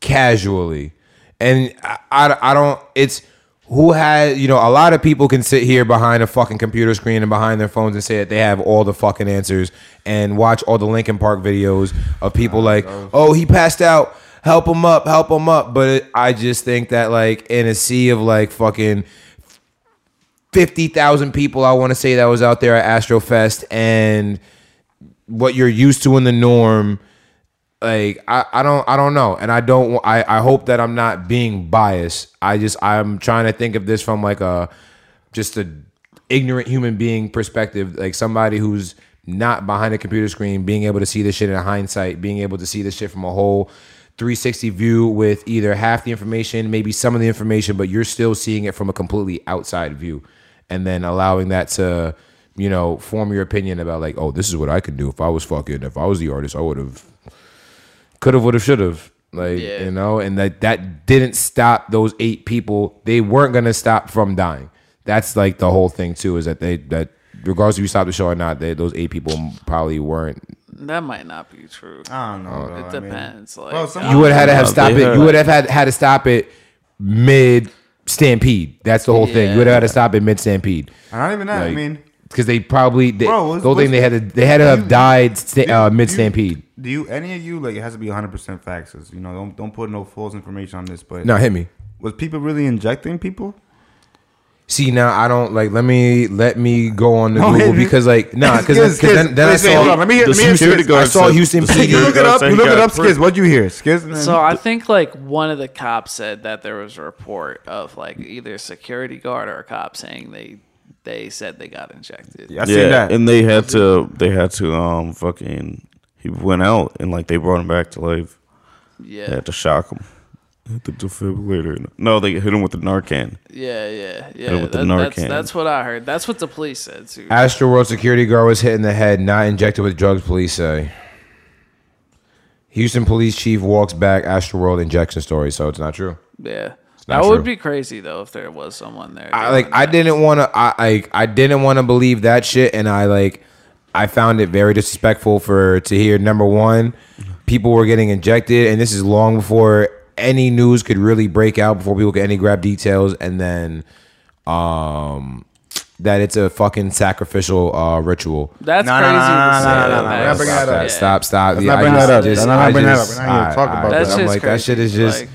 casually and I, I, I don't it's who had you know a lot of people can sit here behind a fucking computer screen and behind their phones and say that they have all the fucking answers and watch all the Lincoln Park videos of people like oh he passed out help them up help them up. But it, I just think that like in a sea of like fucking 50,000 people I want to say that was out there at Astrofest and what you're used to in the norm like I, I don't I don't know. And I don't I, I hope that I'm not being biased. I just I'm trying to think of this from like a just a ignorant human being perspective. Like somebody who's not behind a computer screen being able to see this shit in hindsight being able to see this shit from a whole 360 view with either half the information maybe some of the information but you're still seeing it from a completely outside view and then allowing that to you know form your opinion about like oh this is what I could do if I was fucking if I was the artist I would have could have, would have, should have. Like Yeah. you know, and that that didn't stop those eight people. They weren't gonna stop from dying. That's like the whole thing too. Is that they that regardless if you stop the show or not, they, those eight people probably weren't. That might not be true. I don't know, bro. it I mean- depends. like, Bro, some- You would have had to have stopped it. You would have had had to stop it mid stampede. That's the whole thing. You would have had to stop it mid stampede. And not even that. I Like, mean, because they probably they, Bro, what's- the whole thing they had to they had to have you- died sta- uh, mid stampede. Do you any of you like it has to be 100 percent facts? 'cause, You know, don't don't put no false information on this. But No, hit me. was people really injecting people? See now, I don't like. Let me let me go on the No, Google hit because like nah, because Skiz, then, then I Skiz, hold on, saw let me hear- The let me hear security guard I saw said- Houston the PD. You look it up. You look it up, pricked. Skiz. What'd you hear, Skiz? So I think like one of the cops said that there was a report of like either a security guard or a cop saying they they said they got injected. Yeah, I seen yeah, that. and they had to they had to um fucking he went out and like they brought him back to life. Yeah, They had to shock him. Hit the defibrillator. No, they hit him with the Narcan. yeah, yeah, yeah. with the That- that's, Narcan. that's what I heard. That's what the police said too. Astro World security guard was hit in the head, not injected with drugs. Police say. Houston police chief walks back Astroworld injection story, so it's not true. yeah, not that would be crazy though if there was someone there. I doing like I that. didn't want to I like I didn't want to believe that shit and I like I found it very disrespectful for to hear number 1 people were getting injected and this is long before any news could really break out before people could any grab details and then um that it's a fucking sacrificial uh ritual. That's Nah, nah, crazy. nah, to nah, say nah, that. nah, nah, we're not That's- bringing that up. Stop, stop. Let's Yeah, not bring I that just- up. just- Let's not bring that up. We're not here to talk about I- That's I'm just like that shit is just Like-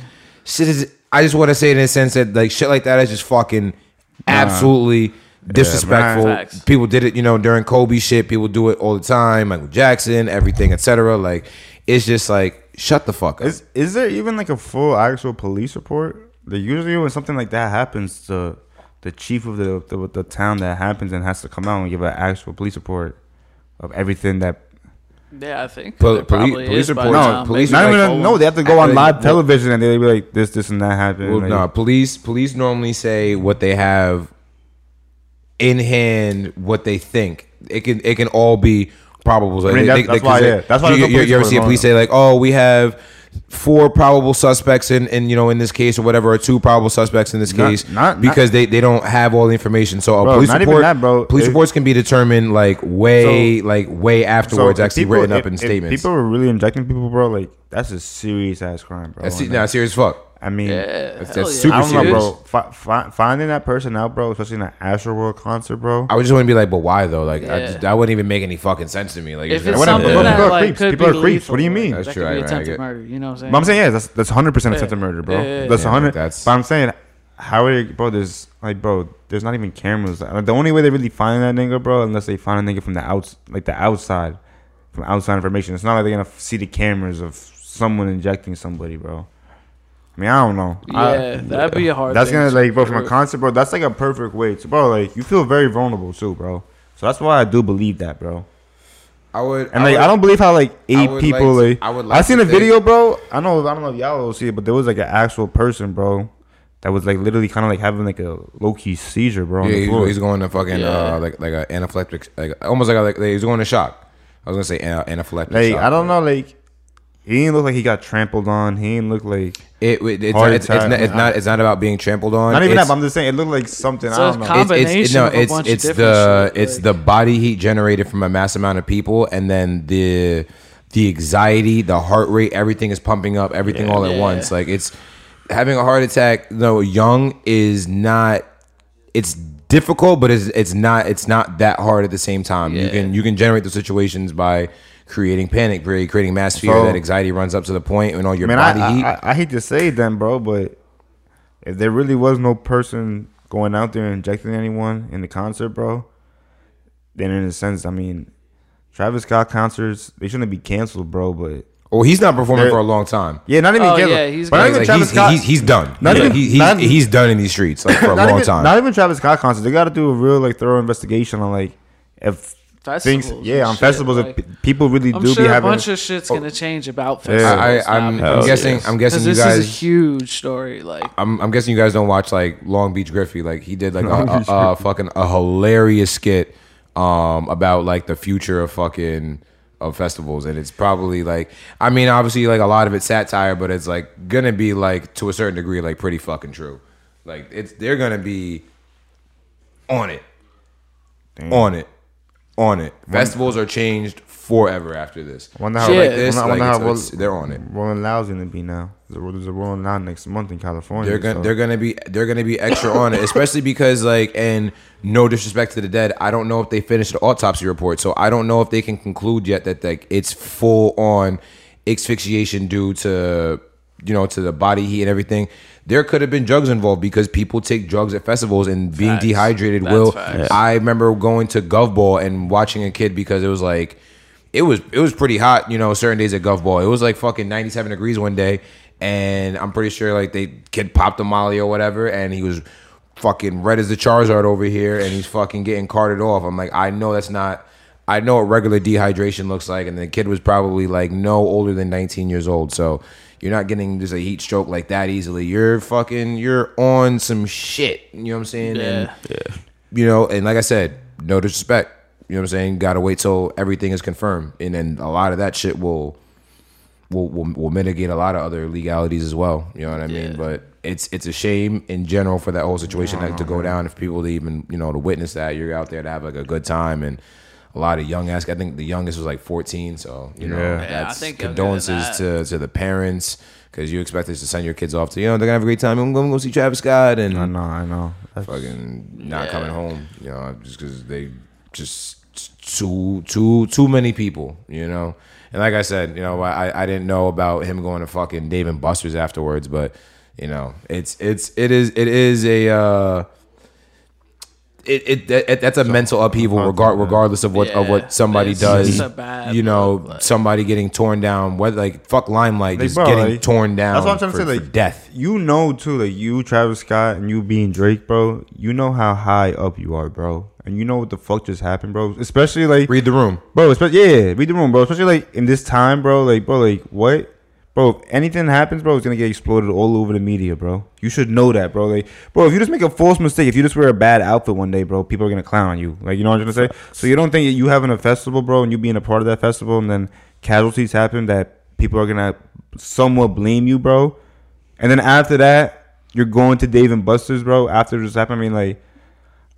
shit is. I just want to say it in a sense that like shit like that is just fucking absolutely disrespectful. Facts. People did it, you know, during Kobe shit. People do it all the time. Michael Jackson, everything, etc. Like it's just like shut the fuck up. Is is there even like a full actual police report? They usually when something like that happens, the the chief of the, the the town that happens and has to come out and give an actual police report of everything that. Yeah, I think Pol- poli- police report- no, police Not like, even like no, they have to go on live well- television and they be like this, this, and that happened. Well, like- no, police police normally say what they have in hand, what they think. It can it can all be probable. I mean, that's- that's why, yeah. That's why you, you, you ever see a police say like, oh, we have four probable suspects in, in you know in this case or whatever, or two probable suspects in this Not- case, not- because they, they don't have all the information. So a Bro, police report, that, bro. police If- reports can be determined like way So- like way afterwards, if actually people- written up if- in if statements. People are really injecting people, bro. Like that's a serious ass crime, bro. That's nah, serious fuck. I mean, Yeah, That's- hell yeah. super I don't know, serious. bro. Fi- fi- finding that person out, bro, especially in an Astroworld concert, bro. I would just want to be like, but why though? Like, I just, that wouldn't even make any fucking sense to me. Like, If it's it's like, Whatever, something people that are like creeps. People are creeps. What do you mean? That's that true, could be I- I attempted get- murder. You know what I'm saying? But I'm saying, yeah, that's that's 100 percent Yeah. attempted murder, bro. Yeah, yeah, that's yeah. 100. That's- but I'm saying, how are you, bro? There's like, bro, there's not even cameras. Like, the only way they really find that nigga, bro, unless they find a nigga from the outs, like the outside, from outside information. It's not like they're gonna see the cameras of someone injecting somebody, bro. I mean, I don't know. I- Yeah, that'd be a hard. that's thing gonna like, bro, from a concert, bro. That's like a perfect way to, bro. Like, you feel very vulnerable too, bro. So that's why I do believe that, bro. I would. And like, would, I don't believe how like eight would people like to- I would Like I seen a think- video, bro. I know, I don't know if y'all will see it, but there was like an actual person, bro, that was like literally kind of like having like a low key seizure, bro. On Yeah, the he's, floor. he's going to fucking Yeah. uh, like like an anaphylactic, like almost like a, like he's going to shock. I was gonna say ana- anaphylactic. like shock, I don't but know, like he didn't look like he got trampled on. He didn't look like It, it it's, not, it's, it's, not, it's not it's not about being trampled on. not even it's, that. But I'm just saying it looked like something. It's I a don't know. com- it's, it's, combination no, of a it's bunch of it's different the shit, it's like- the body heat generated from a mass amount of people, and then the the anxiety, the heart rate, everything is pumping up, everything all at Yeah. once. Like it's having a heart attack. No, young is not. It's difficult, but it's it's not it's not that hard at the same time. You can you can generate the situations by creating panic, creating creating mass fear. So- that anxiety runs up to the point when all your Man, body I, heat. I, I, I hate to say it then, bro, but if there really was no person going out there and injecting anyone in the concert, bro, then in a sense, I mean, Travis Scott concerts they shouldn't be canceled, bro. But well, he's not performing There- for a long time. yeah, not even Oh, canceled. yeah, he's but not gonna- even Like, Travis he's, Scott. he's, he's done. Not Like, even- he- he's, not- he's done in these streets like for a long even, time. Not even Travis Scott concerts. They got to do a real like thorough investigation on like if things. Yeah, on shit, festivals, like- people really I'm do sure be a having. bunch of shit's gonna change about Yeah. festivals. I, I, I'm, I'm guessing. yes. I'm guessing because you this is a guys. huge story. Like, I'm, I'm guessing you guys don't watch like Long Beach Griffy. Like he did like a, Long a, a fucking a hilarious skit um about like the future of fucking of festivals, and it's probably like I mean obviously like a lot of it's satire, but it's like gonna be like to a certain degree like pretty fucking true. Like it's they're gonna be on it, Damn. on it, on it. Festivals are changed forever after this. I wonder how Shit. like, this, I like, wonder how it's- Roll- they're on it. Rolling Loud's gonna be now. There's a, there's a Rolling Loud next month in California. They're gonna so- they're gonna be they're gonna be extra on it, especially because like and no disrespect to the dead, I don't know if they finished the autopsy report, so I don't know if they can conclude yet that like it's full on asphyxiation due to you know to the body heat and everything. There could have been drugs involved because people take drugs at festivals and being Facts. dehydrated That's will. facts. I remember going to Gov Ball and watching a kid because it was like it was it was pretty hot, you know, certain days at Gov Ball. It was like fucking 97 degrees one day and I'm pretty sure like they kid popped a molly or whatever and he was fucking red as the Charizard over here and he's fucking getting carted off. I'm like, I know that's not I know what regular dehydration looks like and the kid was probably like no older than 19 years old. So you're not getting just a heat stroke like that easily. You're fucking you're on some shit. You know what I'm saying? And Yeah. you know, and like I said, no disrespect. You know what I'm saying? Got to wait till everything is confirmed, and then a lot of that shit will, will will will mitigate a lot of other legalities as well. You know what I mean? Yeah. But it's it's a shame in general for that whole situation like, to go down. If people to even you know to witness that, you're out there to have like a good time and. A lot of young ass. I think the youngest was like 14. So you know, Yeah. Yeah, I that's think younger than condolences to to the parents because you expect us to send your kids off to you know they're gonna have a great time. I'm gonna go see Travis Scott and I know, I know. That's, fucking not Yeah. coming home. You know, just because they just too too too many people. You know, and like I said, you know, I I didn't know about him going to fucking Dave and Buster's afterwards, but you know, it's it's it is it is a. uh it, it, that- that's a mental upheaval, uh, regard, regardless of what of what somebody it's does. just a bad you know, like- somebody getting torn down. Whether like fuck limelight, Like, just bro, getting like, torn down. That's what I'm trying for, to say. Like death. You know too, like you, Travis Scott, and you being Drake, bro. You know how high up you are, bro, and you know what the fuck just happened, bro. Especially like, Read the room. bro. Especially yeah, read the room, bro. Especially like in this time, bro. Like, bro, like what, bro? If anything happens, bro, it's gonna get exploded all over the media, bro. You should know that, bro. Like, bro, if you just make a false mistake, if you just wear a bad outfit one day, bro, people are gonna clown on you. Like, you know what I'm trying to say? So you don't think you having a festival, bro, and you being a part of that festival, and then casualties happen that people are gonna somewhat blame you, bro. And then after that, you're going to Dave and Buster's, bro. After this happened, I mean, like,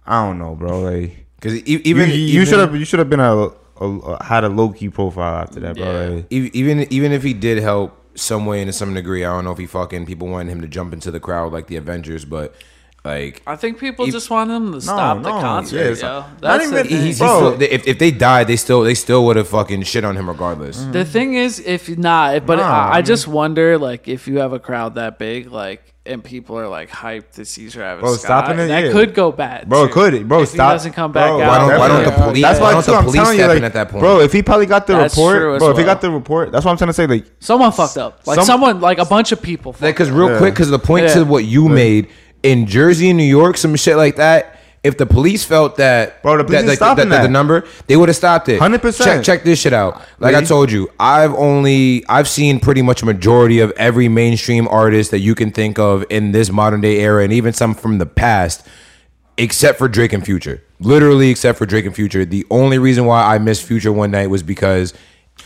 I don't know, bro. Like, Because even you, should have you should have been a, a, a had a low key profile after that, bro. Yeah. Like, even even if he did help some way and to some degree, I don't know if he fucking people wanted him to jump into the crowd like the Avengers, but Like I think people If- just want him to stop the no, concert, yeah, it's yo. not- That's not even- thing. he's, he's Bro. still, if, if they died, they still they still would have fucking shit on him regardless. The thing is, if nah, but Nah, I, I I just wonder, like, if you have a crowd that big, like, and people are like hyped to see Travis Bro, Scott, stopping it, that yeah. could go bad. Bro, it too. could, bro. If stop. he doesn't come back Bro, out, Why don't- why don't the police- That's why why don't too, the I'm police telling you, like, at that point? Bro, if he probably got the That's report, true as bro, if he got the report, that's what I'm trying to say. Like, someone fucked up, like Some- someone, like a bunch of people. Because real Yeah. quick, because the point Yeah. to what you made in Jersey and New York, some shit like that. If the police felt that, Bro, the police that, like, stopping that, that. the number, they would have stopped it. 100%. Check, check this shit out. Like I Really? told you, I've only I've seen pretty much a majority of every mainstream artist that you can think of in this modern day era, and even some from the past, except for Drake and Future. Literally, except for Drake and Future. The only reason why I missed Future one night was because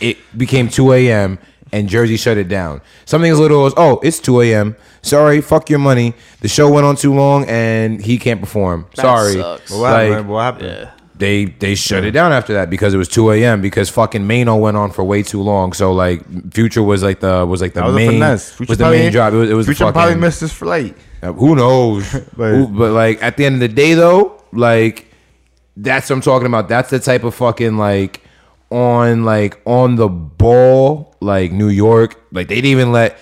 it became 2 a.m. and Jersey shut it down. Something as little as, oh, it's 2 a.m. Sorry, fuck your money. The show went on too long and he can't perform. That Sorry. sucks. what happened? Like. What happened? yeah. they they shut it down after that because it was 2 a.m. because fucking Mano went on for way too long. So like Future was like the was like the That was a main finesse. Future was the probably- main job. It was, it was Future fucking, probably missed his flight. uh, Who knows? But- Who- but like at the end of the day though, like that's what I'm talking about. That's the type of fucking like on like on the ball like New York. Like they didn't even let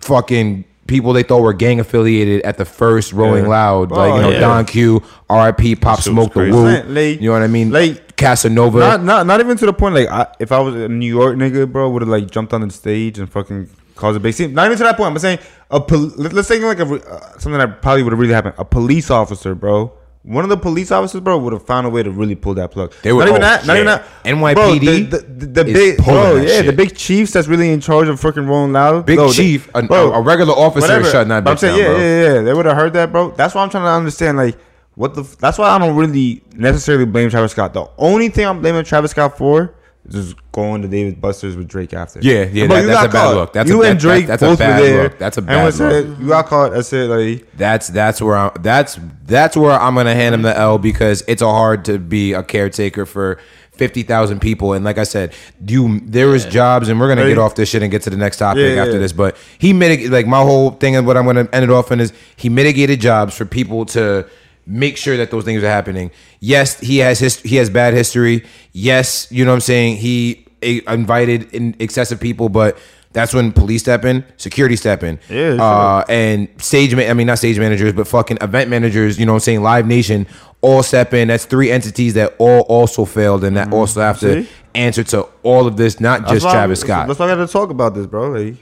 fucking people they thought were gang affiliated at the first Rolling Yeah. Loud. Like you Oh, know yeah. Don Q, R.I.P. Pop Smoke the. Woo. Like- you know what I mean? like- Casanova. Not, not, not even to the point. Like, I, if I was a New York nigga, bro, would have like jumped on the stage and fucking caused a big scene. Not even to that point. I'm saying a pol- let- let's say like a uh, something that probably would have really happened. A police officer, bro. One of the police officers, bro, would have found a way to really pull that plug. They were- not even oh, that. Not yeah. even that. NYPD bro, the, the, the, the big, bro, yeah, the big chiefs that's really in charge of freaking Rolling Loud. Big bro, they- chief, a- bro, a regular officer is shutting that But I'm saying, down, yeah, yeah, yeah. They would have heard that, bro. That's why I'm trying to understand, like, what the. F- that's why I don't really necessarily blame Travis Scott. The only thing I'm blaming Travis Scott for just going to David Buster's with Drake after. Yeah, yeah, Bro, that- you that's got a bad caught. look. That's a- you that- and Drake that- that's a both bad were there. look. That's a bad what's look. it? You got caught. That's it. Like, That's that's where I'm that's that's where I'm gonna hand him the L because it's a hard to be a caretaker for fifty thousand people and like I said, you there is jobs and we're gonna Right. get off this shit and get to the next topic Yeah, after yeah. this. But he mitigated like my whole thing and what I'm gonna end it off in is he mitigated jobs for people to make sure that those things are happening. Yes, he has his he has bad history. Yes, you know what I'm saying. He eh, invited in excessive people, but that's when police step in, security step in. Yeah, sure. Uh, and stage, ma- I mean, not stage managers, but fucking event managers, you know what I'm saying? Live Nation all step in. That's three entities that all also failed and that also have to Mm-hmm. See? answer to all of this, not that's just Travis Scott. That's why I got to talk about this, bro. Like,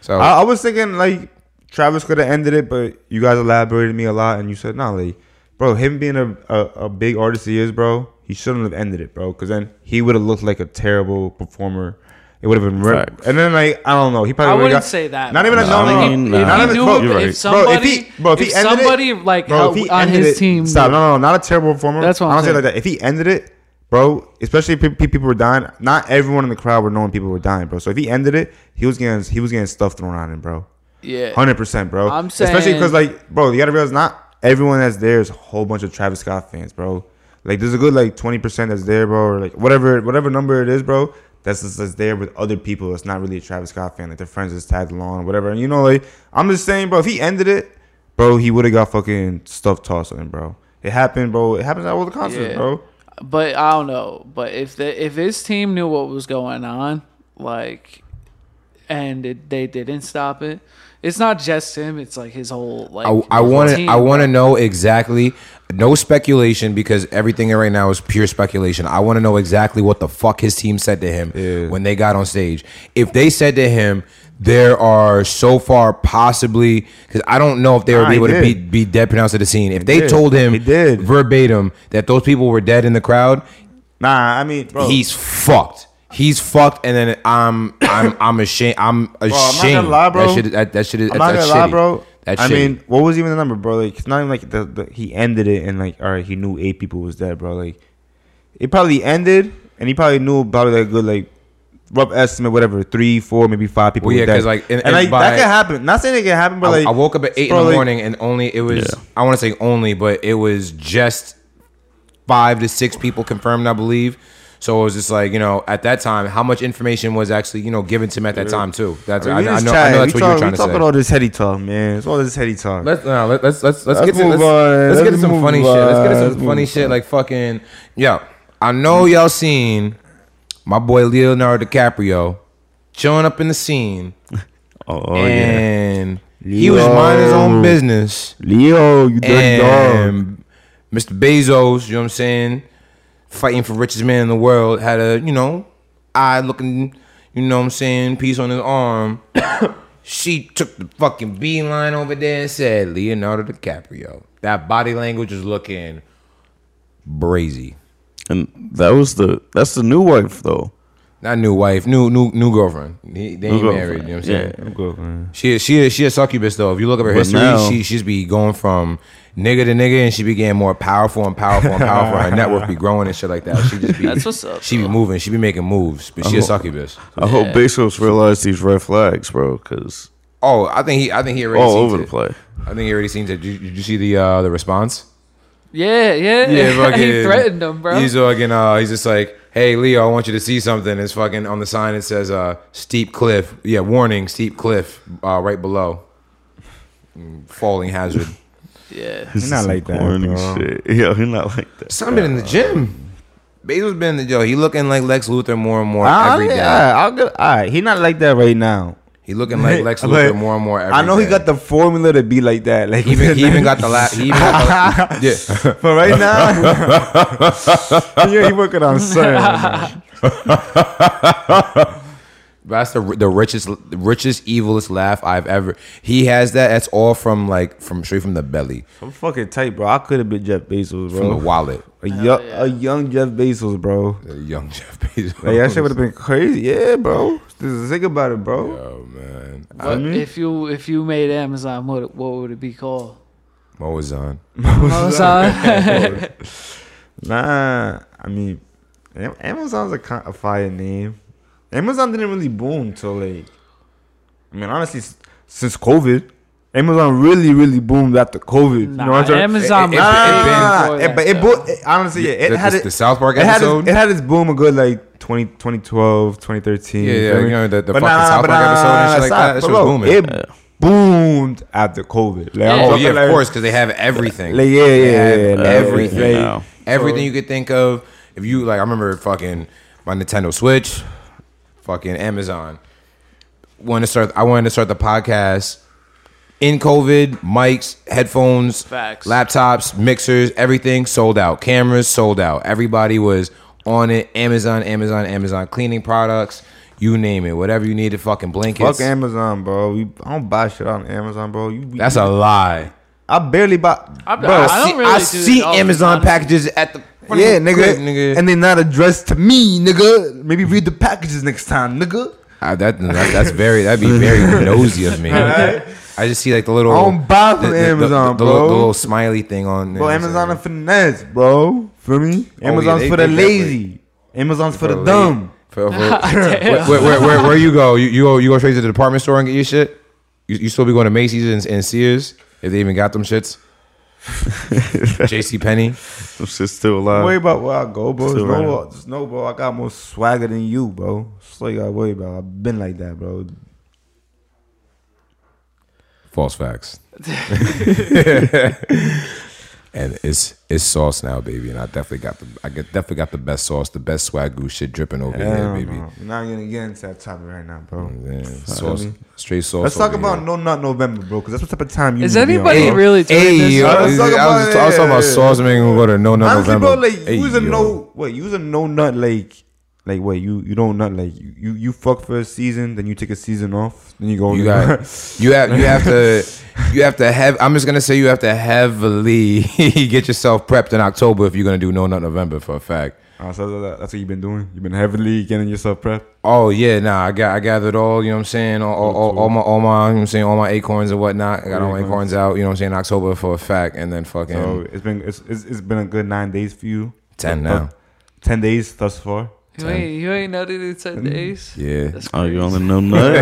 So, I, I was thinking like Travis could have ended it, but you guys elaborated me a lot, and you said no, like, bro, him being a, a, a big artist he is, bro, he shouldn't have ended it, bro, because then he would have looked like a terrible performer. It would have been, re- and then like I don't know, he probably I would've wouldn't got- say that. Not even bro. a, no, Like, no, if- no, if not even- bro, if- you're if right. somebody- bro, if he, bro, if, if he ended somebody, it, like, bro, if he on ended his it- team stop, knew- no, no, not a terrible performer. That's what I I'm don't say it saying. like that. If he ended it, bro, especially if pe- pe- people were dying, not everyone in the crowd were knowing people were dying, bro. So if he ended it, he was getting he was getting stuff thrown on him, bro. Yeah. Hundred percent, bro. I'm saying, especially because like, bro, you gotta realize not everyone that's there is a whole bunch of Travis Scott fans, bro. Like, there's a good like twenty percent that's there, bro, or like whatever whatever number it is, bro. That's just that's there with other people. That's not really a Travis Scott fan. Like their friends just tagged along, or whatever. And you know, like I'm just saying, bro. If he ended it, bro, he would have got fucking stuff tossed on him, bro. It happened, bro. It happens at all the concerts, Yeah. bro. But I don't know. But if the if his team knew what was going on, like, and it, they didn't stop it, it's not just him. It's like his whole like. I, I want to I want to know exactly no speculation because everything right now is pure speculation. I want to know exactly what the fuck his team said to him Yeah. when they got on stage. If they said to him there are so far possibly because I don't know if they would Nah, be able to be, be dead pronounced at the scene. If they did. told him He did. verbatim that those people were dead in the crowd, Nah, I mean, bro. he's fucked. He's fucked, and then I'm I'm I'm ashamed. I'm ashamed. I'm not ashamed. gonna lie, bro. That shit. That, that shit is. I'm not that's gonna lie, shitty. bro. That's I shitty. mean, what was even the number, bro? Like, it's not even like the, the he ended it and like, all right, he knew eight people was dead, bro. Like, it probably ended, and he probably knew probably like a good like rough estimate, whatever, three, four, maybe five people. Well, yeah, were dead. 'cause, like, in- and in like by- that could happen. Not saying it can happen, but I, like I woke up at eight bro, in the like- morning and only it was Yeah. I want to say only, but it was just five to six people confirmed, I believe. So it was just like you know, at that time, how much information was actually you know given to him at that time too. That's I, I, mean, I just know, I know that's we what you're trying to talking say. all this heady talk, man. It's all this heady talk. Let's no, let, let's let's let's, Let's get to move let's, let's get Let's some funny shit. Let's get to some Let's funny shit on. like fucking yo. I know y'all seen my boy Leonardo DiCaprio showing up in the scene, Oh, oh yeah. and he was minding his own business. Leo, you dirty dog. Mr. Bezos, you know what I'm saying, fighting for richest man in the world, had a, you know, eye looking, you know what I'm saying, piece on his arm. she took the fucking beeline over there and said, Leonardo DiCaprio. That body language is looking brazy. And that was the that's the new wife though. Not new wife, new new new girlfriend. He, they ain't New married, you know what I'm saying? Yeah. I'm good, man. She is, she is, she a succubus though. If you look up her But history, now- she she's be going from nigga to nigga, and she became more powerful and powerful and powerful. her network be growing and shit like that. She just be That's what's up, She be though. moving. She be making moves, but she a succubus. I hope Yeah. Bezos realized these red flags, bro, because Oh, I think he I think he already all seen over it. the place. I think he already seen it. Did you, did you see the uh the response? Yeah, yeah. Yeah. He threatened him, bro. He's fucking uh he's just like, hey Leo, I want you to see something. It's fucking on the sign. It says uh steep cliff. Yeah, warning, steep cliff. Uh, right below. Mm, Falling hazard. yeah. He's not like that, Corny bro. shit. Yo, he not like that. Son been in the gym. Bezos been the yo. He looking like Lex Luthor more and more I, every day. I, I'll get, all right, he not like that right now. He looking like Lex But Luthor more and more every I know he got the formula to be like that. Like He even, he even got the la- he even got the, yeah. But right now, yeah, he working on something. Right now. That's the the richest richest evilest laugh I've ever. He has that. That's all from like from straight from the belly, I'm fucking tight, bro. I could have been Jeff Bezos, bro. from the wallet. A young, a young Jeff Bezos, bro. The young Jeff Bezos. Like that shit would have been crazy. Yeah, bro. Just think about it, bro. Oh man, What, mean- if you if you made Amazon, what what would it be called? what was on? Amazon. Nah, I mean, Amazon's a, ki- a fire name. Amazon didn't really boom till like, I mean, honestly, s- since COVID, Amazon really, really boomed after COVID. you know Nah, what I'm saying? Amazon It- it- it- big it- before it, but it, bo- it honestly, yeah, it The- had the- it, the South Park it had, its, episode? it had its boom a good like 20, 2012, 2013. Yeah, yeah, feel me? you know, the- the But fucking South but Park episode and shit like that, that shit was booming. It boomed after COVID. Like, Yeah. Oh yeah, of like- course, because they have everything. Like, yeah, They yeah, have yeah, like, everything. like- Now. Everything you could think of. If you like, I remember fucking my Nintendo Switch, fucking Amazon. Wanted to start. I wanted to start the podcast in COVID. Mics, headphones, Facts. laptops, mixers, everything sold out. Cameras sold out. Everybody was on it. Amazon, Amazon, Amazon. Cleaning products, you name it. Whatever you needed. Fucking blankets. Fuck Amazon, bro. We, I don't buy shit on Amazon, bro. You, That's a lie. I barely buy. I- bro, I I don't see, really I do see Amazon honestly. packages at the front yeah, of the nigga, crib, nigga. and they're not addressed to me, nigga. Maybe read the packages next time, nigga. Ah, that, that that's very that'd be very nosy of me. I just see like the little I don't buy from the, the- the- Amazon, the, bro. little, the little smiley thing on. Bro, there. Amazon a finesse, bro. For me? Oh, Amazon's yeah, they- for the they lazy. Amazon's for the dumb. For, for, where, where, where, where, where you go? You, you go you go straight to the department store and get your shit. You, you still be going to Macy's and, and Sears if they even got them shits. J.C. Penney. Them shit still alive. worry about where I go, bro. Just Still know, around. just know, bro. I got more swagger than you, bro. That's all you gotta worry about. I've been like that, bro. False facts. and it's it's sauce now, baby. And I definitely got the I get, definitely got the best sauce, the best swag goose shit dripping over here, Hell baby. no. We're not gonna get into that topic right now, bro. Yeah, sauce, me? straight sauce. Let's talk about here. No Nut November, bro, because that's what type of time you Is need to be on, anybody bro. really doing Hey, this? yo, Let's I was, talk I was about just- I was talking about it. sauce making me go to no no Honestly, November. bro, like Hey, use a yo. no, wait, use a no nut, like, like what you you don't nut, like you you, you fuck for a season, then you take a season off, then you go. You got you have you have to you have to have. I'm just gonna say you have to heavily get yourself prepped in October if you're gonna do no nut November for a fact. Oh, so that- that's what you've been doing. You've been heavily getting yourself prepped. Oh yeah, nah, I got I gathered all, you know what I'm saying, all, all, all, all my all my you know what I'm saying, all my acorns and whatnot. I got all my Acorns. out, you know what I'm saying, October for a fact, and then fucking So it's been it's, it's, it's been a good nine days for you. ten now. Ten days thus far. You ain't, you ain't nutted in 10 days? Yeah. That's Oh, crazy. you only know nut?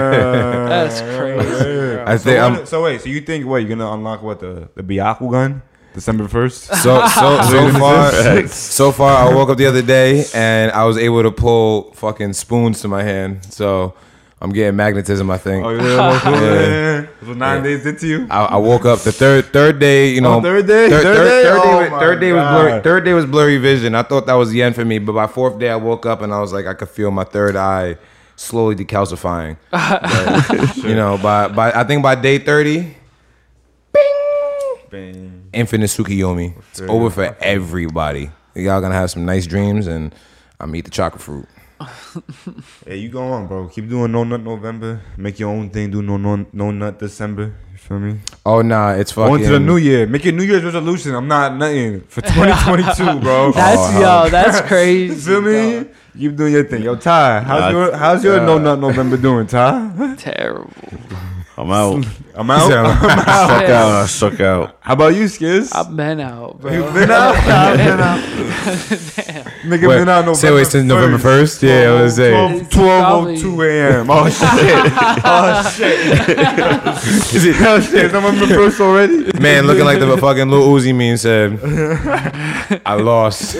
That's crazy. bro. I So, think I'm so wait, so you think what you're gonna unlock what the the Byakugan? December first. So so so far, so far, I woke up the other day and I was able to pull fucking spoons to my hand. So I'm getting magnetism. I think. Oh yeah, Yeah. So nine Yeah. days into you. I, I woke up the third third day. You know, Oh, third day? third, Third third- day? third day, Oh, was- third day was blurry. Third day was blurry vision. I thought that was the end for me, but by fourth day, I woke up and I was like, I could feel my third eye slowly decalcifying. But, you know, by by I think by day thirty, Bang. infinite Tsukiyomi. It's over for everybody. Y'all gonna have some nice dreams, and I'm gonna eat the chocolate fruit. Yeah, you go on, bro. Keep doing no nut November. Make your own thing. Do no no no nut December. You feel me? Oh nah, it's fucking. On to the new year. Make your New Year's resolution. I'm not nothing for 2022, bro. That's Oh, yo, that's crazy. you feel me? Keep doing your thing. Yo, Ty, how's Nah, your how's your no nut November doing, Ty? Terrible. I'm out. I'm out. Stuck out. I stuck out. How about you, Skiz? I've been out, bro. You been out? I've been out. Nigga Wait, been out November say wait since November 1st? Yeah, I was saying. 12, 12 a.m. Oh shit! Oh shit! Is it? Oh shit! It's November first already. Man, looking like the fucking Lil Uzi meme said, I lost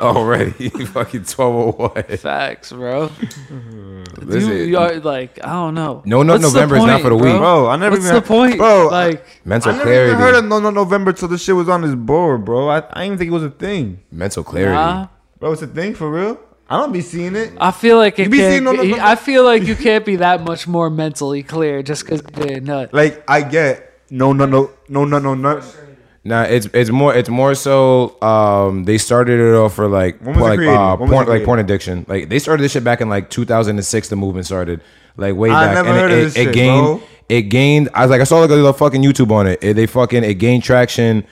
already. fucking 1201. Facts, bro. Mm-hmm. Listen, You, you are like, I don't know. No no, What's the November is not for the bro? weak. Bro, I never What's even the point, bro. Like, mental I never clarity. even heard of no no November till the shit was on this board, bro. I, I didn't think it was a thing, mental clarity. nah. bro. It's a thing for real. I don't be seeing it. I feel like You it be can't. no- no- no- I feel like you can't be that much more mentally clear just because you did a nut. Like I get no no no no no no no. Nah, it's it's more it's more so um they started it off for like When like created? uh When was it porn like porn addiction. Like they started this shit back in like 2006 the movement started. Like way I back never and heard it, of this it shit, gained bro. it gained I was like I saw like a little fucking YouTube on it. it. They fucking it gained traction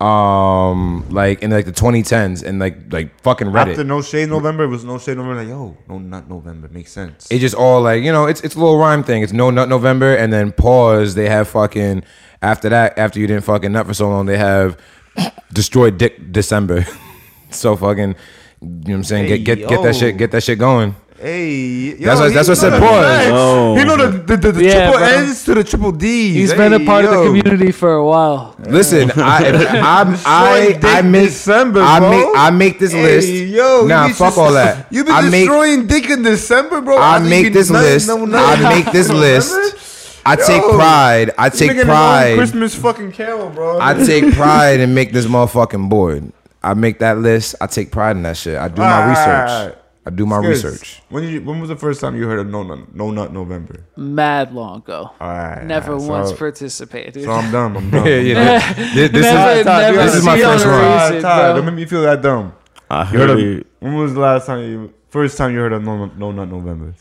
um like in like the 2010s and like like fucking Reddit. After no shade November, it was no shade November. Like yo, no not November makes sense. it just all like you know it's it's a little rhyme thing. It's no nut November and then pause. They have fucking after that after you didn't fucking nut for so long they have destroyed dick December. so fucking you know what I'm saying get get get that shit get that shit going. Hey, yo, That's what- that's what know said the pause. He know the the, the, the Yeah, triple bro. N's to the triple D's. He's Hey, been a part of the community for a while. Listen, I I I, Destroying I make December, I bro. make I make this Hey, list. yo, nah, fuck just- all that. You been I make destroying dick in December, bro. I think make this nut- list. no, no, I make this November? list. I take Yo, pride. I take making his own pride. Christmas fucking carol, bro. I take pride in make this motherfucking board. I make that list. I take pride in that shit. I do my Alright. research. I do my Skiz, research. When you, when was the first time you heard of No Nut No Nut November? Mad long ago. All right, Never all right, once so, participated. So I'm dumb. I'm dumb. Yeah, yeah. This, this Never- is never this is my first on a reason, Ty, Ty, don't make me feel that dumb. I You heard heard of, it. when was the last time you first time you heard of No, no Nut November?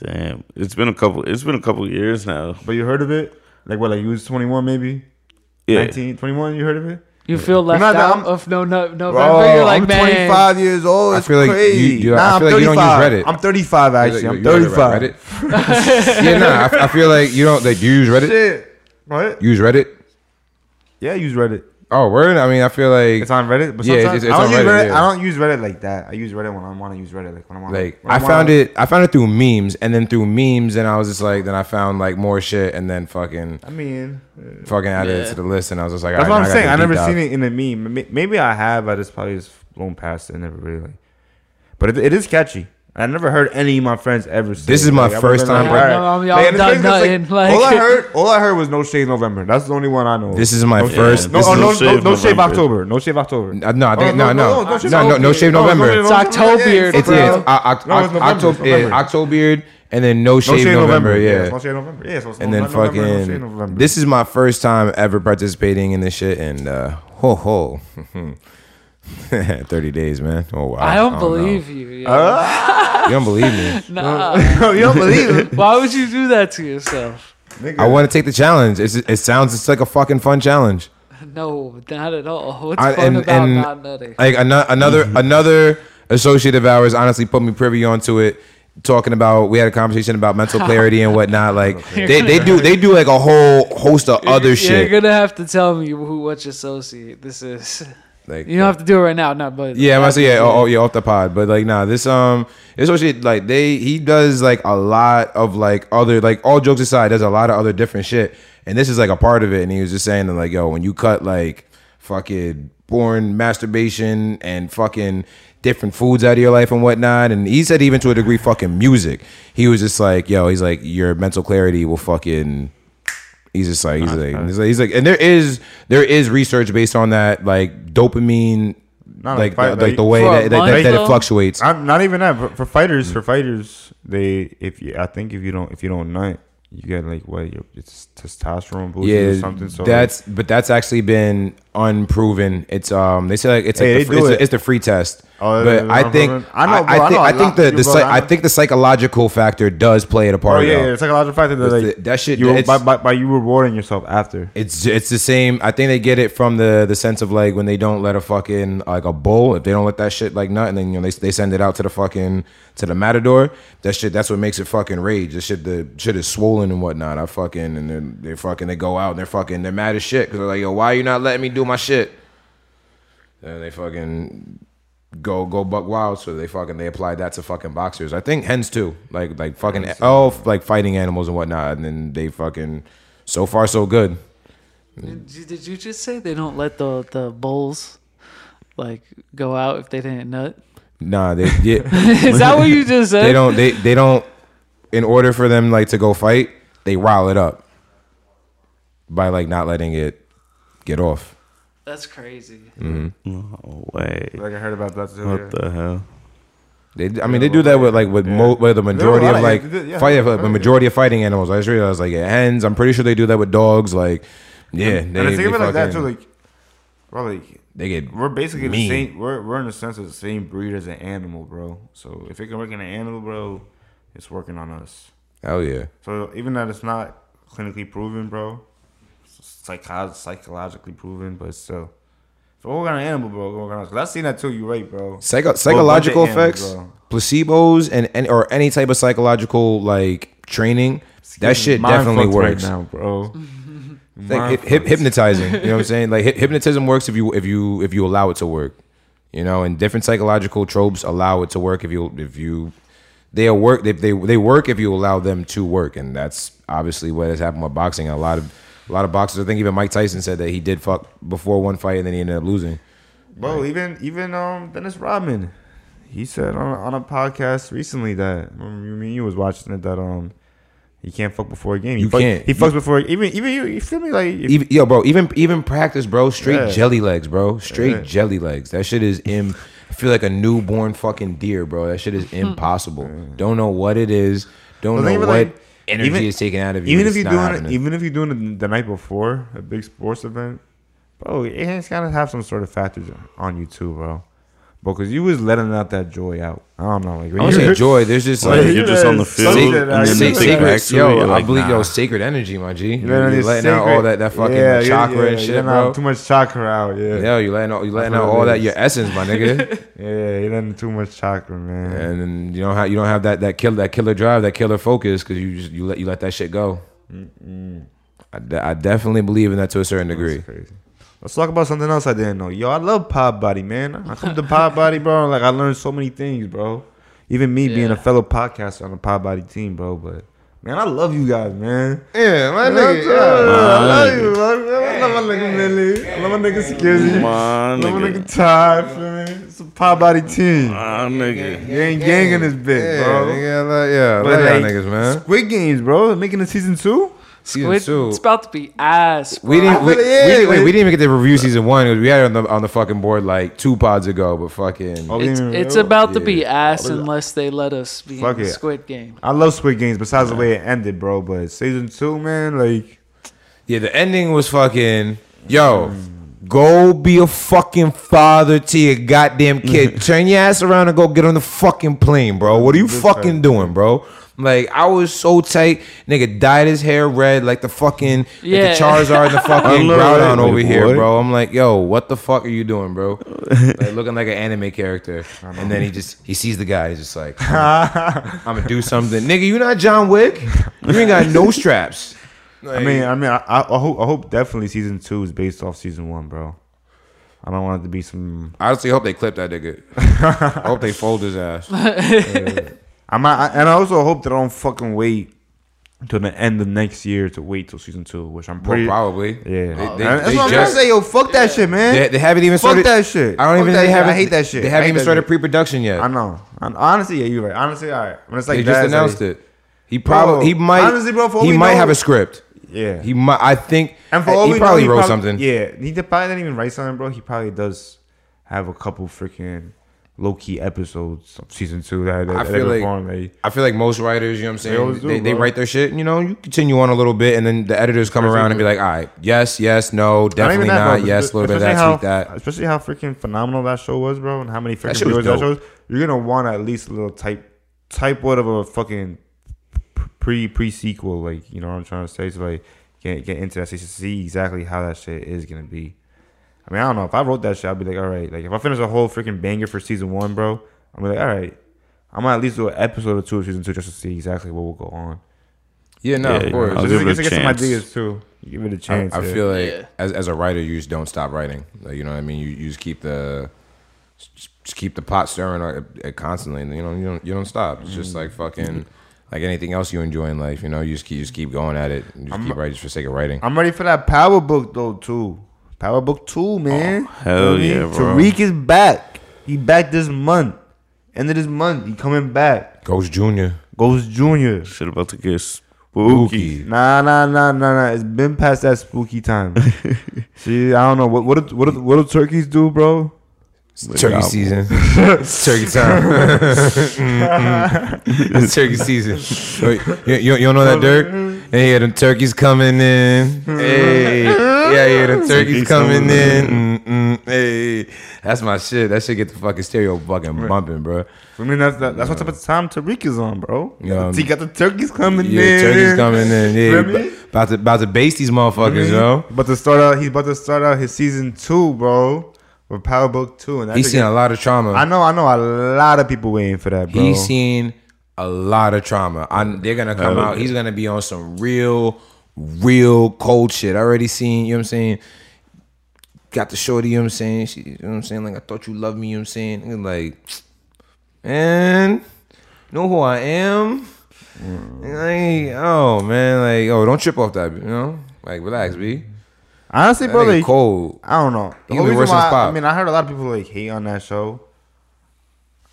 Damn, it's been a couple. It's been a couple years now. But you heard of it? Like what? Like you was 21 maybe? Yeah, 19, 21? You heard of it? You feel left not out I'm- of no no November. Bro, You're like, I'm man, 25 years old. I It's feel like you- crazy. you- I nah, feel I'm like you don't use 35. Reddit. I'm 35 actually. You- I'm you heard of 35. Reddit? yeah, nah. I, I feel like you don't like you use Reddit. Shit. What? Use Reddit. Yeah, I use Reddit. Oh, word. I mean, I feel like It's on Reddit, but Yeah, it's- sometimes it's I don't on use Reddit, Reddit. yeah. I don't use Reddit like that. I use Reddit when I want to use Reddit, like when I want. like when I found it. I found it through memes, and then through memes, and I was just like, then I found like more shit, and then fucking I mean, uh, fucking added it to the list, and I was just like, that's all what right, I'm now saying. I gotta never deep seen it in a meme. Maybe I have. I just probably just blown past it and never really. Like, but it, it is catchy. I never heard any of my friends ever say. This it. is my Like, I first time, like, bro. alright. I'm- I'm- y'all Like, done thing like, nothing, like- all I heard, all I heard was no shade November. That's the only one I know. This is my no first. No, oh, no, No no, Shave no, shave October. No shave October. Uh, no, I think, Oh, no, no, no, no, no shave no, no, no November. shave No, November. no, It's no, Octobeard, It's bro. it's Oc- it's Oc- October, it's Octobeard, and then no No shave November, November. yeah. no shade November. Yeah, and then nut November, no shade fucking. This is my first time ever participating in this shit, and uh, ho ho, thirty days, man. Oh wow, I don't know. believe you. yo. Uh, you don't believe me. Nah. you don't believe it, Why would you do that to yourself? I want to take the challenge. It's, it sounds it's like a fucking fun challenge. No, not at all. What's I- fun and- about and- not nutting? Like another another another associate of ours honestly put me privy onto it. Talking about, we had a conversation about mental clarity and whatnot. Like they, they do they do like a whole host of other shit. You're gonna have to tell me who which associate this is. Like You don't have to do it right now, no, but Yeah, I'm about to say yeah, oh, oh yeah, off the pod. But like nah, this um this whole shit like they he does like a lot of like other like all jokes aside, does a lot of other different shit. And this is like a part of it. And he was just saying that like, yo, when you cut like fucking porn, masturbation, and fucking different foods out of your life and whatnot. And he said even to a degree fucking music. He was just like, yo, he's like, your mental clarity will fucking He's just like he's like, he's like he's like and there is there is research based on that like dopamine Not like like fight- the, like the way that, that, that, that it fluctuates. I'm not even that for, for fighters. For fighters, they if you I think if you don't if you don't nut, you get like what your it's testosterone boost Yeah, or something. So that's but that's actually been unproven. It's um they say like it's Hey, like the, they fr- do it's, it. the, it's the free test. Oh, but I think? I know, bro, I, I think I think the the bro, I think the psychological factor does play a part. oh yeah, yeah, it's like a logical factor that like the- that shit- You by, by, by you rewarding yourself after. It's it's the same. I think they get it from the the sense of like when they don't let a fucking like a bull if they don't let that shit like nut and then you know they they send it out to the fucking to the matador. That shit that's what makes it fucking rage. The shit the shit is swollen and whatnot. I fucking and then they fucking they go out and they're fucking they're mad as shit because they're like yo why are you not letting me do my shit. And they fucking go go buck wild. So they fucking they applied that to fucking boxers. I think hens too. Like like fucking oh like fighting animals and whatnot. And then they fucking so far so good. Did you, did you just say they don't let the the bulls like go out if they didn't nut? Nah, they yeah, Is that what you just said? they don't they they don't. In order for them like to go fight, they rile it up by like not letting it get off. That's crazy. Mm-hmm. No way. Like I heard about that too. What yeah. the hell? They, I mean, they do that with like with mo- with the majority of of- like yeah, yeah, fight, yeah. the majority of fighting animals. I just realized like yeah, hens. I'm pretty sure they do that with dogs. Like, yeah, and they, I think they of it like that too. fucking- Like, bro, like they get we're basically mean. the same. We're we're in the sense of the same breed as an animal, bro. So if it can work in an animal, bro, it's working on us. hell yeah. So even that it's not clinically proven, bro, psycho- psychologically proven, but still. If it work on an animal, bro, it work on us. Cause I seen that too. You right, bro. Psycho- psychological of animals, effects, placebos, and, and or any type of psychological like training. That shit definitely fucked right works. now, bro. Like Mind hip, hip, hypnotizing. You know what I'm saying? Like hy- hypnotism works if you if you if you allow it to work. You know, and different psychological tropes allow it to work if you if you they work they they, they work if you allow them to work, and that's obviously what has happened with boxing. A lot of a lot of boxers. I think even Mike Tyson said that he did fuck before one fight and then he ended up losing. Bro, even even um Dennis Rodman, he said on on a podcast recently that I mean you was watching it that um he can't fuck before a game. He You fuck- can't. He fucks before even even you. You feel me? Like if, Even, yo, bro, even even practice, bro. Straight Yeah. jelly legs, bro. Straight Yeah. jelly legs. That shit is im. I feel like a newborn fucking deer, bro. That shit is impossible. Don't know what it is. Don't Well, know what like, energy even- is taken out of you. even if you're doing happening. it, even if you're doing it the night before a big sports event, bro, it has gotta have some sort of factors on you too, bro. Bro, cause you was letting out that joy out. I don't know, like I don't say joy. There's just Well, like you You're just on the field, Sacred- and then sa- they you think sacred, back to yo, I like, believe yo sacred energy, my G. You You're, letting letting this out all that that fucking yeah, yeah, chakra yeah, and shit, you're letting out bro. Too much chakra out, yeah. Yeah, you letting out you letting out what it all that is. your essence, my nigga. Yeah, you're letting too much chakra, man. and then you don't have you don't have that that kill that killer drive, that killer focus, because you just you let you let that shit go. I, de- I definitely believe in that to a certain degree. That's crazy. Let's talk about something else I didn't know. Yo, I love Pod Body, man. I come to Pod Body, bro. Like I learned so many things, bro. Even me being a fellow podcaster on the Pod Body team, bro. But man, I love you guys, man. Yeah, my nigga. I love you, bro. I love my nigga Millie. I love my nigga Skizzy. My I love my nigga. nigga Ty. Feel me? It's a Pod Body team. Ah, nigga. Gang, gang in this bitch, Yeah, bro. nigga, I like, yeah, I But y'all like, niggas, man. Squid Games, bro. Making a season two. Season Squid, two. it's about to be ass. We didn't. We, really we, is, didn't- wait, we didn't even get to review season one. 'cause We had it on the on the fucking board like two pods ago. But fucking, Oh, It's, yeah, it's yeah. about to be ass unless they let us be Fuck in the it. Squid Game. I love Squid Games. Besides the way it ended, bro. But season two, man, like. yeah, the ending was fucking. Yo, go be a fucking father to your goddamn kid. Turn your ass around and go get on the fucking plane, bro. What are you This fucking fact. doing, bro? Like I was so tight, nigga dyed his hair red like the fucking Yeah. like the Charizard and the fucking know, right? Groudon over Like, here, bro. I'm like, yo, what the fuck are you doing, bro? like looking like an anime character, and then he just he sees the guy, he's just like, I'm, I'm gonna do something, nigga. You not John Wick? You ain't got no straps. I mean, I mean, I, I, I hope, I hope definitely season two is based off season one, bro. I don't want it to be some. I honestly hope they clip that nigga. I hope they fold his ass. I'm not, and I also hope that I don't fucking wait until the end of next year to wait till season two, which I'm Well, pretty. probably. Yeah, They- they- that's they what I'm trying to just- say. Yo, fuck that shit, man. They, they haven't even fuck started. that shit. I don't Fuck even. They shit. haven't. I hate that shit. They haven't even started shit. pre-production yet. I know. Hon- Honestly, yeah, you're right. Honestly, all right. When it's like They just announced like- it. He probably. he might. honestly, bro, for he might know- have a script. Yeah. He might. I think. And for all he we probably know, wrote probably, something. Yeah, he probably didn't even write something, bro. He probably does have a couple freaking low key episodes of season two that, that I feel they like I feel like most writers, you know what I'm saying, they, do, they, bro. write their shit, and, you know, you continue on a little bit, and then the editors come around and be like, all right, yes, yes, no, Not definitely that, not, bro, yes, a little bit of that, how- that. Especially how freaking phenomenal that show was, bro, and how many freaking was viewers that shows. You're gonna want at least a little type, type what of a fucking pre pre sequel, like you know what I'm trying to say, to like get get into that, so you see exactly how that shit is gonna be. I mean, I don't know. If I wrote that shit, I'd be like, all right. Like, if I finish a whole freaking banger for season one, bro, I'm like, all right. I'm gonna at least do an episode or two of season two just to see exactly what will go on. Yeah, no, Yeah, of course. I'll Just give to it get, a to get some ideas too. You give it a I, chance. I yeah. feel like Yeah. as, as a writer, you just don't stop writing. Like, you know what I mean? You, you just keep the just keep the pot stirring uh, uh, constantly. And, you know, you don't you don't stop. It's just like fucking like anything else you enjoy in life. You know, you just keep you just keep going at it. You just keep writing just for sake of writing. I'm ready for that Power Book though too. Power Book two, oh, man. hell You know what I mean? yeah, bro. Tariq is back. He back this month. End of this month, he coming back. Ghost Junior. Ghost Junior. Shit about to get spooky. Spooky. Nah, nah, nah, nah, nah. It's been past that spooky time. See, I don't know what what do, what do, what do turkeys do, bro? Turkey season. It's turkey time. it's turkey season. Wait, you, you, you don't know that, Dirk? Hey, yeah, them turkeys coming in. Mm-hmm. Hey, yeah, yeah, them mm-hmm. turkeys coming in. Mm-mm, hey, that's my shit. That shit get the fucking stereo fucking bumping, bro. I mean, that's that, that's what type of time Tariq is on, bro. Yeah. he got the turkeys coming Yeah, in. turkeys coming in. Yeah, about to about to base these motherfuckers, mm-hmm. yo. About to start out. He's about to start out his season two, bro, with Power Book two, and He's seen a lot of trauma. I know, I know, a lot of people waiting for that, bro. He's seen a lot of trauma. I, they're gonna come out. He's gonna be on some real, real cold shit. I already seen. You know what I'm saying? Got the shorty. You know what I'm saying? She, you know what I'm saying? Like I thought you loved me. You know what I'm saying? And like, man, know who I am? Mm. Like, oh man, like, oh, don't trip off that. You know, like, relax, b. Honestly, bro, like, cold. I don't know. The He whole reason why, I mean, I heard a lot of people like hate on that show.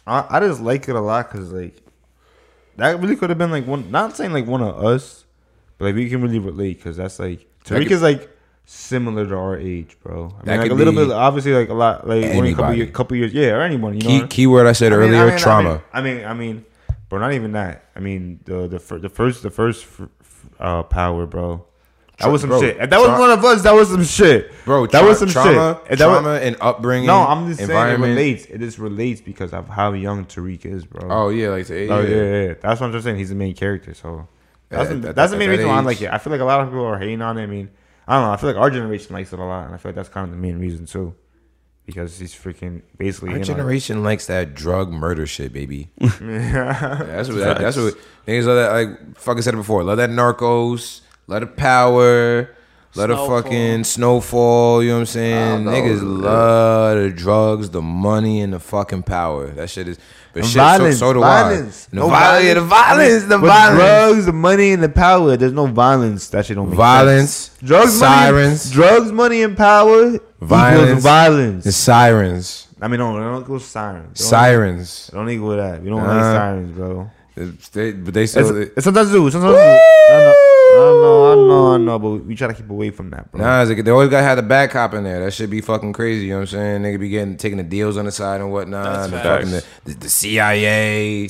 I, I just like it a lot because like that really could have been like one. Not saying like one of us, but like we can really relate because that's like Tariq could- is like similar to our age, bro. I mean, like a little bit, obviously, like a lot, like only a couple years, couple years, yeah, or anyone. You know, Key what I- keyword I said I mean, earlier: I mean, trauma. I mean, I mean, bro, not even that. I mean, the the the first the first uh, power, bro. That was some Bro, shit. If that was tra- one of us, that was some shit, Bro, That was some trauma, shit. If that was- trauma and upbringing. no, I'm just saying it environment. relates. It just relates because of how young Tariq is, bro. Oh yeah, like to Oh, yeah, yeah, yeah. That's what I'm just saying. He's the main character, so that's, At- the, at- that's the main that reason why I'm like it. I feel like a lot of people are hating on it. I mean, I don't know. I feel like our generation likes it a lot, and I feel like that's kind of the main reason too, because he's freaking basically Our in on it. generation likes that drug murder shit, baby. Yeah, that's what that, that's what niggas love that. Like fucking said it before. Love that Narcos. Love the power. The Snowfall. fucking snowfall. You know what I'm saying? Niggas love the drugs, the money, and the fucking power. That shit is. But shit, violence, so, so do violence. I. The No violence, yeah, the violence, the violence, drugs, the money, and the power. There's no violence. That shit don't make violence, sense. Drugs, sirens, money, drugs, money, and power Violence. violence. the sirens, I mean, no, don't equal sirens. Don't, sirens. Don't equal that. We don't Uh, like sirens, bro. They- but they still. It's, it's sometimes do. Sometimes do. I know, I know, I know, I know, but we try to keep away from that, bro. Nah, it's like, they always gotta have the bad cop in there. That should be fucking crazy. You know what I'm saying? Nigga be getting taking the deals on the side and whatnot. That's and facts. fucking the, the, the CIA.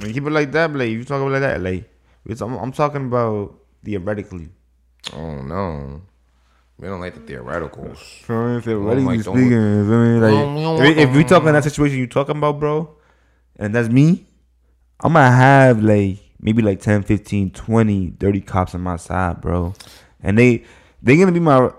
When you keep it like that, like you talk about like that, like it's, I'm, I'm talking about theoretically. Oh no, we don't like the theoreticals. Feel me? like, Theoretically don't- speaking, you feel me? Like, if, if we talk in that situation you talking about, bro, and that's me, I'm gonna have like maybe like 10, 15, 20, 30 cops on my side, bro. And they they gonna be my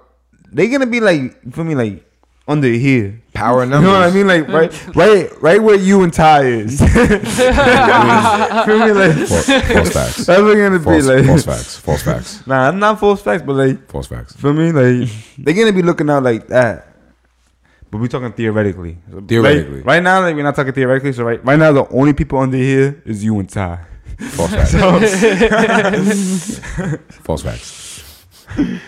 they gonna be like you feel me like under here. Power number. You know what I mean? Like right, right, right where you and Ty is. Feel me? Like False, false facts. that's what gonna be False, like. false facts. False facts. Nah, I'm not false facts, but like, False facts. feel me? Like they're gonna be looking out like that. But we're talking theoretically. Theoretically. Like, right now, like we're not talking theoretically. So right, right now, the only people under here is you and Ty. False facts. False facts.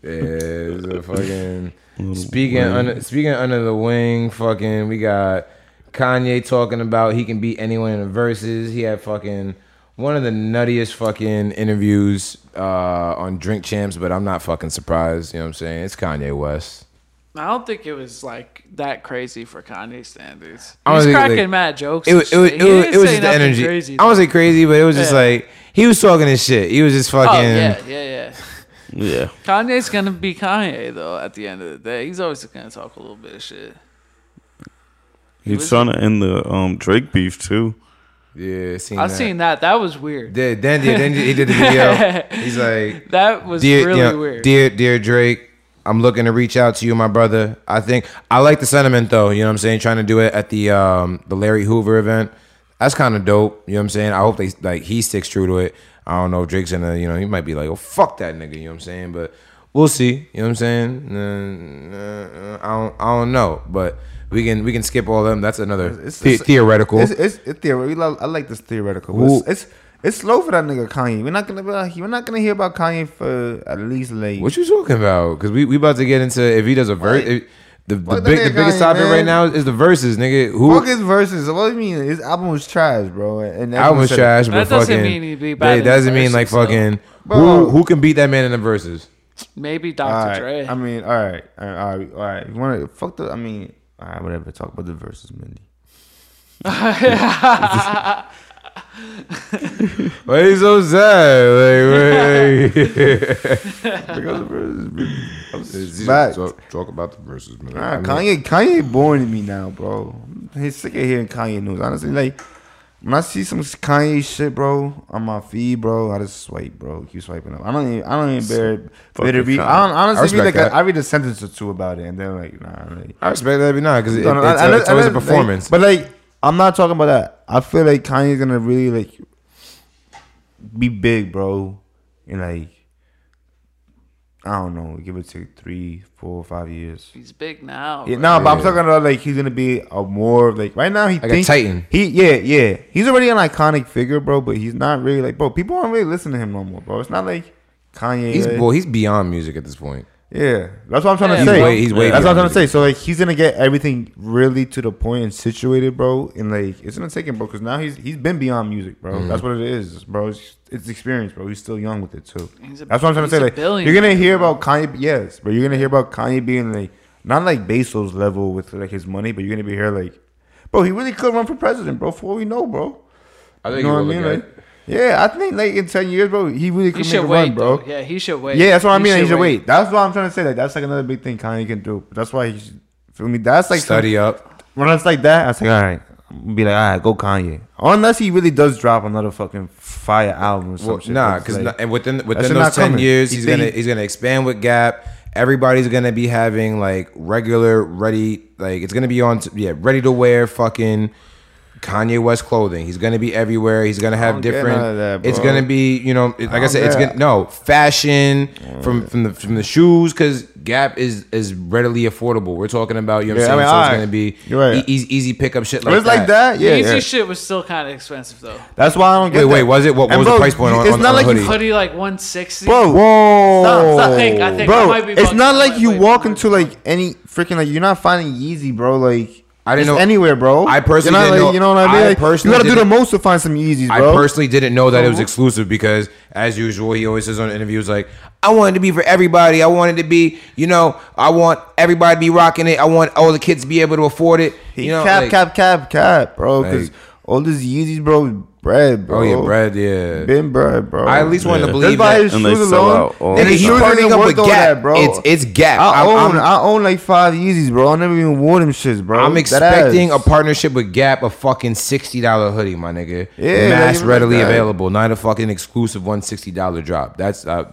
Yeah, it's a fucking speaking under speaking under the wing. Fucking, we got Kanye talking about he can beat anyone in the Verzuz. He had fucking one of the nuttiest fucking interviews uh, on Drink Champs, but I'm not fucking surprised. You know what I'm saying? It's Kanye West. I don't think it was like that crazy for Kanye standards. I don't He's cracking like, mad jokes. It was, it was, it was, it was just the energy. Crazy, I won't say crazy, but it was just Yeah. like he was talking his shit. He was just fucking. Oh yeah, yeah, yeah. Yeah. Kanye's gonna be Kanye though. At the end of the day, he's always gonna talk a little bit of shit. He's was- trying to end the um Drake beef too. Yeah, seen I that. seen that. That was weird. Then, then, then he did the video. He's like, That was dear, really you know, weird. dear, dear Drake, I'm looking to reach out to you, my brother. I think I like the sentiment though. You know what I'm saying? Trying to do it at the um the Larry Hoover event. That's kind of dope. You know what I'm saying? I hope they like he sticks true to it. I don't know. Drake's gonna, you know, he might be like, oh fuck that nigga. You know what I'm saying? But we'll see. You know what I'm saying? Uh, I don't, I don't know. But we can we can skip all them. That's another It's- the- it's- theoretical. It's it's, it's theoretical. I like this theoretical. It's, it's it's slow for that nigga Kanye. We're not gonna be like, we're not gonna hear about Kanye for at least like What you talking about? Because we we about to get into if he does a verse. Right. The, the, Fuck big, the biggest nigga, topic man. right now is the Verzuz, nigga. Who Fuck his Verzuz. What do you mean? His album was trash, bro. And album was everyone it. trash, but That doesn't fucking mean he'd be bad That in doesn't mean like fucking Bro. who who can beat that man in the Verzuz. Maybe Dr. right. Dre. I mean, all right, all right, all right. All right. You want to fuck the? I mean, all right, whatever. Talk about the Verzuz, Mindy. Why you so sad? Like, Because the Verzuz, Mindy. wait. Talk, talk about the Verzuz, man. Nah, Kanye, Kanye boring to me now, bro. He's sick of hearing Kanye news. Honestly, like when I see some Kanye shit, bro, on my feed, bro, I just swipe, bro. Keep swiping up. I don't even, I don't even bear, bear to read. I don't, I honestly read like a, that. I read a sentence or two about it, and they're like, nah, like, I respect that every night because it, No, no, it's, I- a- I- it's I- always a I- like, performance. but like, I'm not talking about that. I feel like Kanye's gonna really like be big, bro, in like I don't know, give it to three, four, five years. He's big now. Yeah, bro. no, but I'm talking about like he's gonna be a more like right now he Like a titan. He yeah yeah he's already an iconic figure, bro. But he's not really like bro. People aren't really listening to him no more, bro. It's not like Kanye. he's like- well, he's beyond music at this point. Yeah, that's what I'm trying Yeah, to say. bro. Way- he's way that's what I'm trying to say. So like he's gonna get everything really to the point and situated, bro. And like it's gonna take him, bro, because now he's he's been beyond music, bro. Mm-hmm. That's what it is, bro. It's, it's experience, bro. He's still young with it too. He's a- That's what I'm trying to say. Like you're gonna hear about Kanye, yes, but you're gonna hear about Kanye being like not like Bezos level with like his money, but you're gonna be here like, bro, he really could run for president, bro. For what we know, bro. I think You know what I mean? will Like, yeah, I think like in ten years, bro, he really He make should a wait, run, bro. bro. Yeah, he should wait. Yeah, that's what I mean. He should wait. That's what I'm trying to say. Like that's like another big thing Kanye can do. That's why he should, feel me. That's like study up. when it's like that, I was like, all right, be like, all right, go Kanye. Unless he really does drop another fucking fire album or some Well, shit. nah, because like- within shit within not those ten coming. years, He he's think gonna he's gonna expand with Gap. Everybody's gonna be having like regular, ready, like it's gonna be on, t- yeah, ready to wear fucking Kanye West clothing. He's gonna be everywhere. He's gonna have different. that, it's gonna be, you know, it- like I, don't said, it's gonna no fashion from from the from the shoes because Gap is is readily affordable. We're talking about, you know, what Yeah, I'm I mean, so it's gonna be You're right. e- easy, easy pickup shit But like it's like that, yeah. Easy yeah. shit was still kind of expensive though. That's why I don't get. Wait, wait, was it? What- what And was the price point on- It's on- not on like the you hoodie? Hoodie like 160. Bro, Whoa, Stop, stop. I think- I think I bro, might be it's not like you walk into like any freaking like you're not finding Yeezy, bro. Like I didn't know- anywhere, bro. I personally didn't like, know- You know what I mean? I Like, you gotta do the most to find some Yeezys, I personally didn't know that it was exclusive because, as usual, he always says on interviews like, "I wanted to be for everybody. I wanted to be, you know, I want everybody to be rocking it. I want all the kids to be able to afford it. He you know, cap, like, cap, cap, cap, bro. Because all these Yeezys, bro, bread, bro. oh yeah, bread, yeah. been bread, bro. I at least wanted to believe Just buy that. his And they shoes sell alone. out and Nigga, his he's shoes partnering up worth with Gap. that, bro. It's it's Gap. I I'm- own, I'm, I own like five Yeezys, bro. I never even wore them shits, bro. I'm expecting a partnership with Gap, a fucking sixty dollar hoodie, my nigga. Yeah, mass readily like available, not a fucking exclusive one sixty dollar drop. That's uh,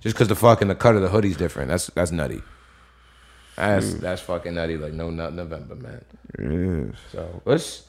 just because the fucking the cut of the hoodie's different. That's that's nutty. That's that's fucking nutty. Like no not November, man. It is. So let's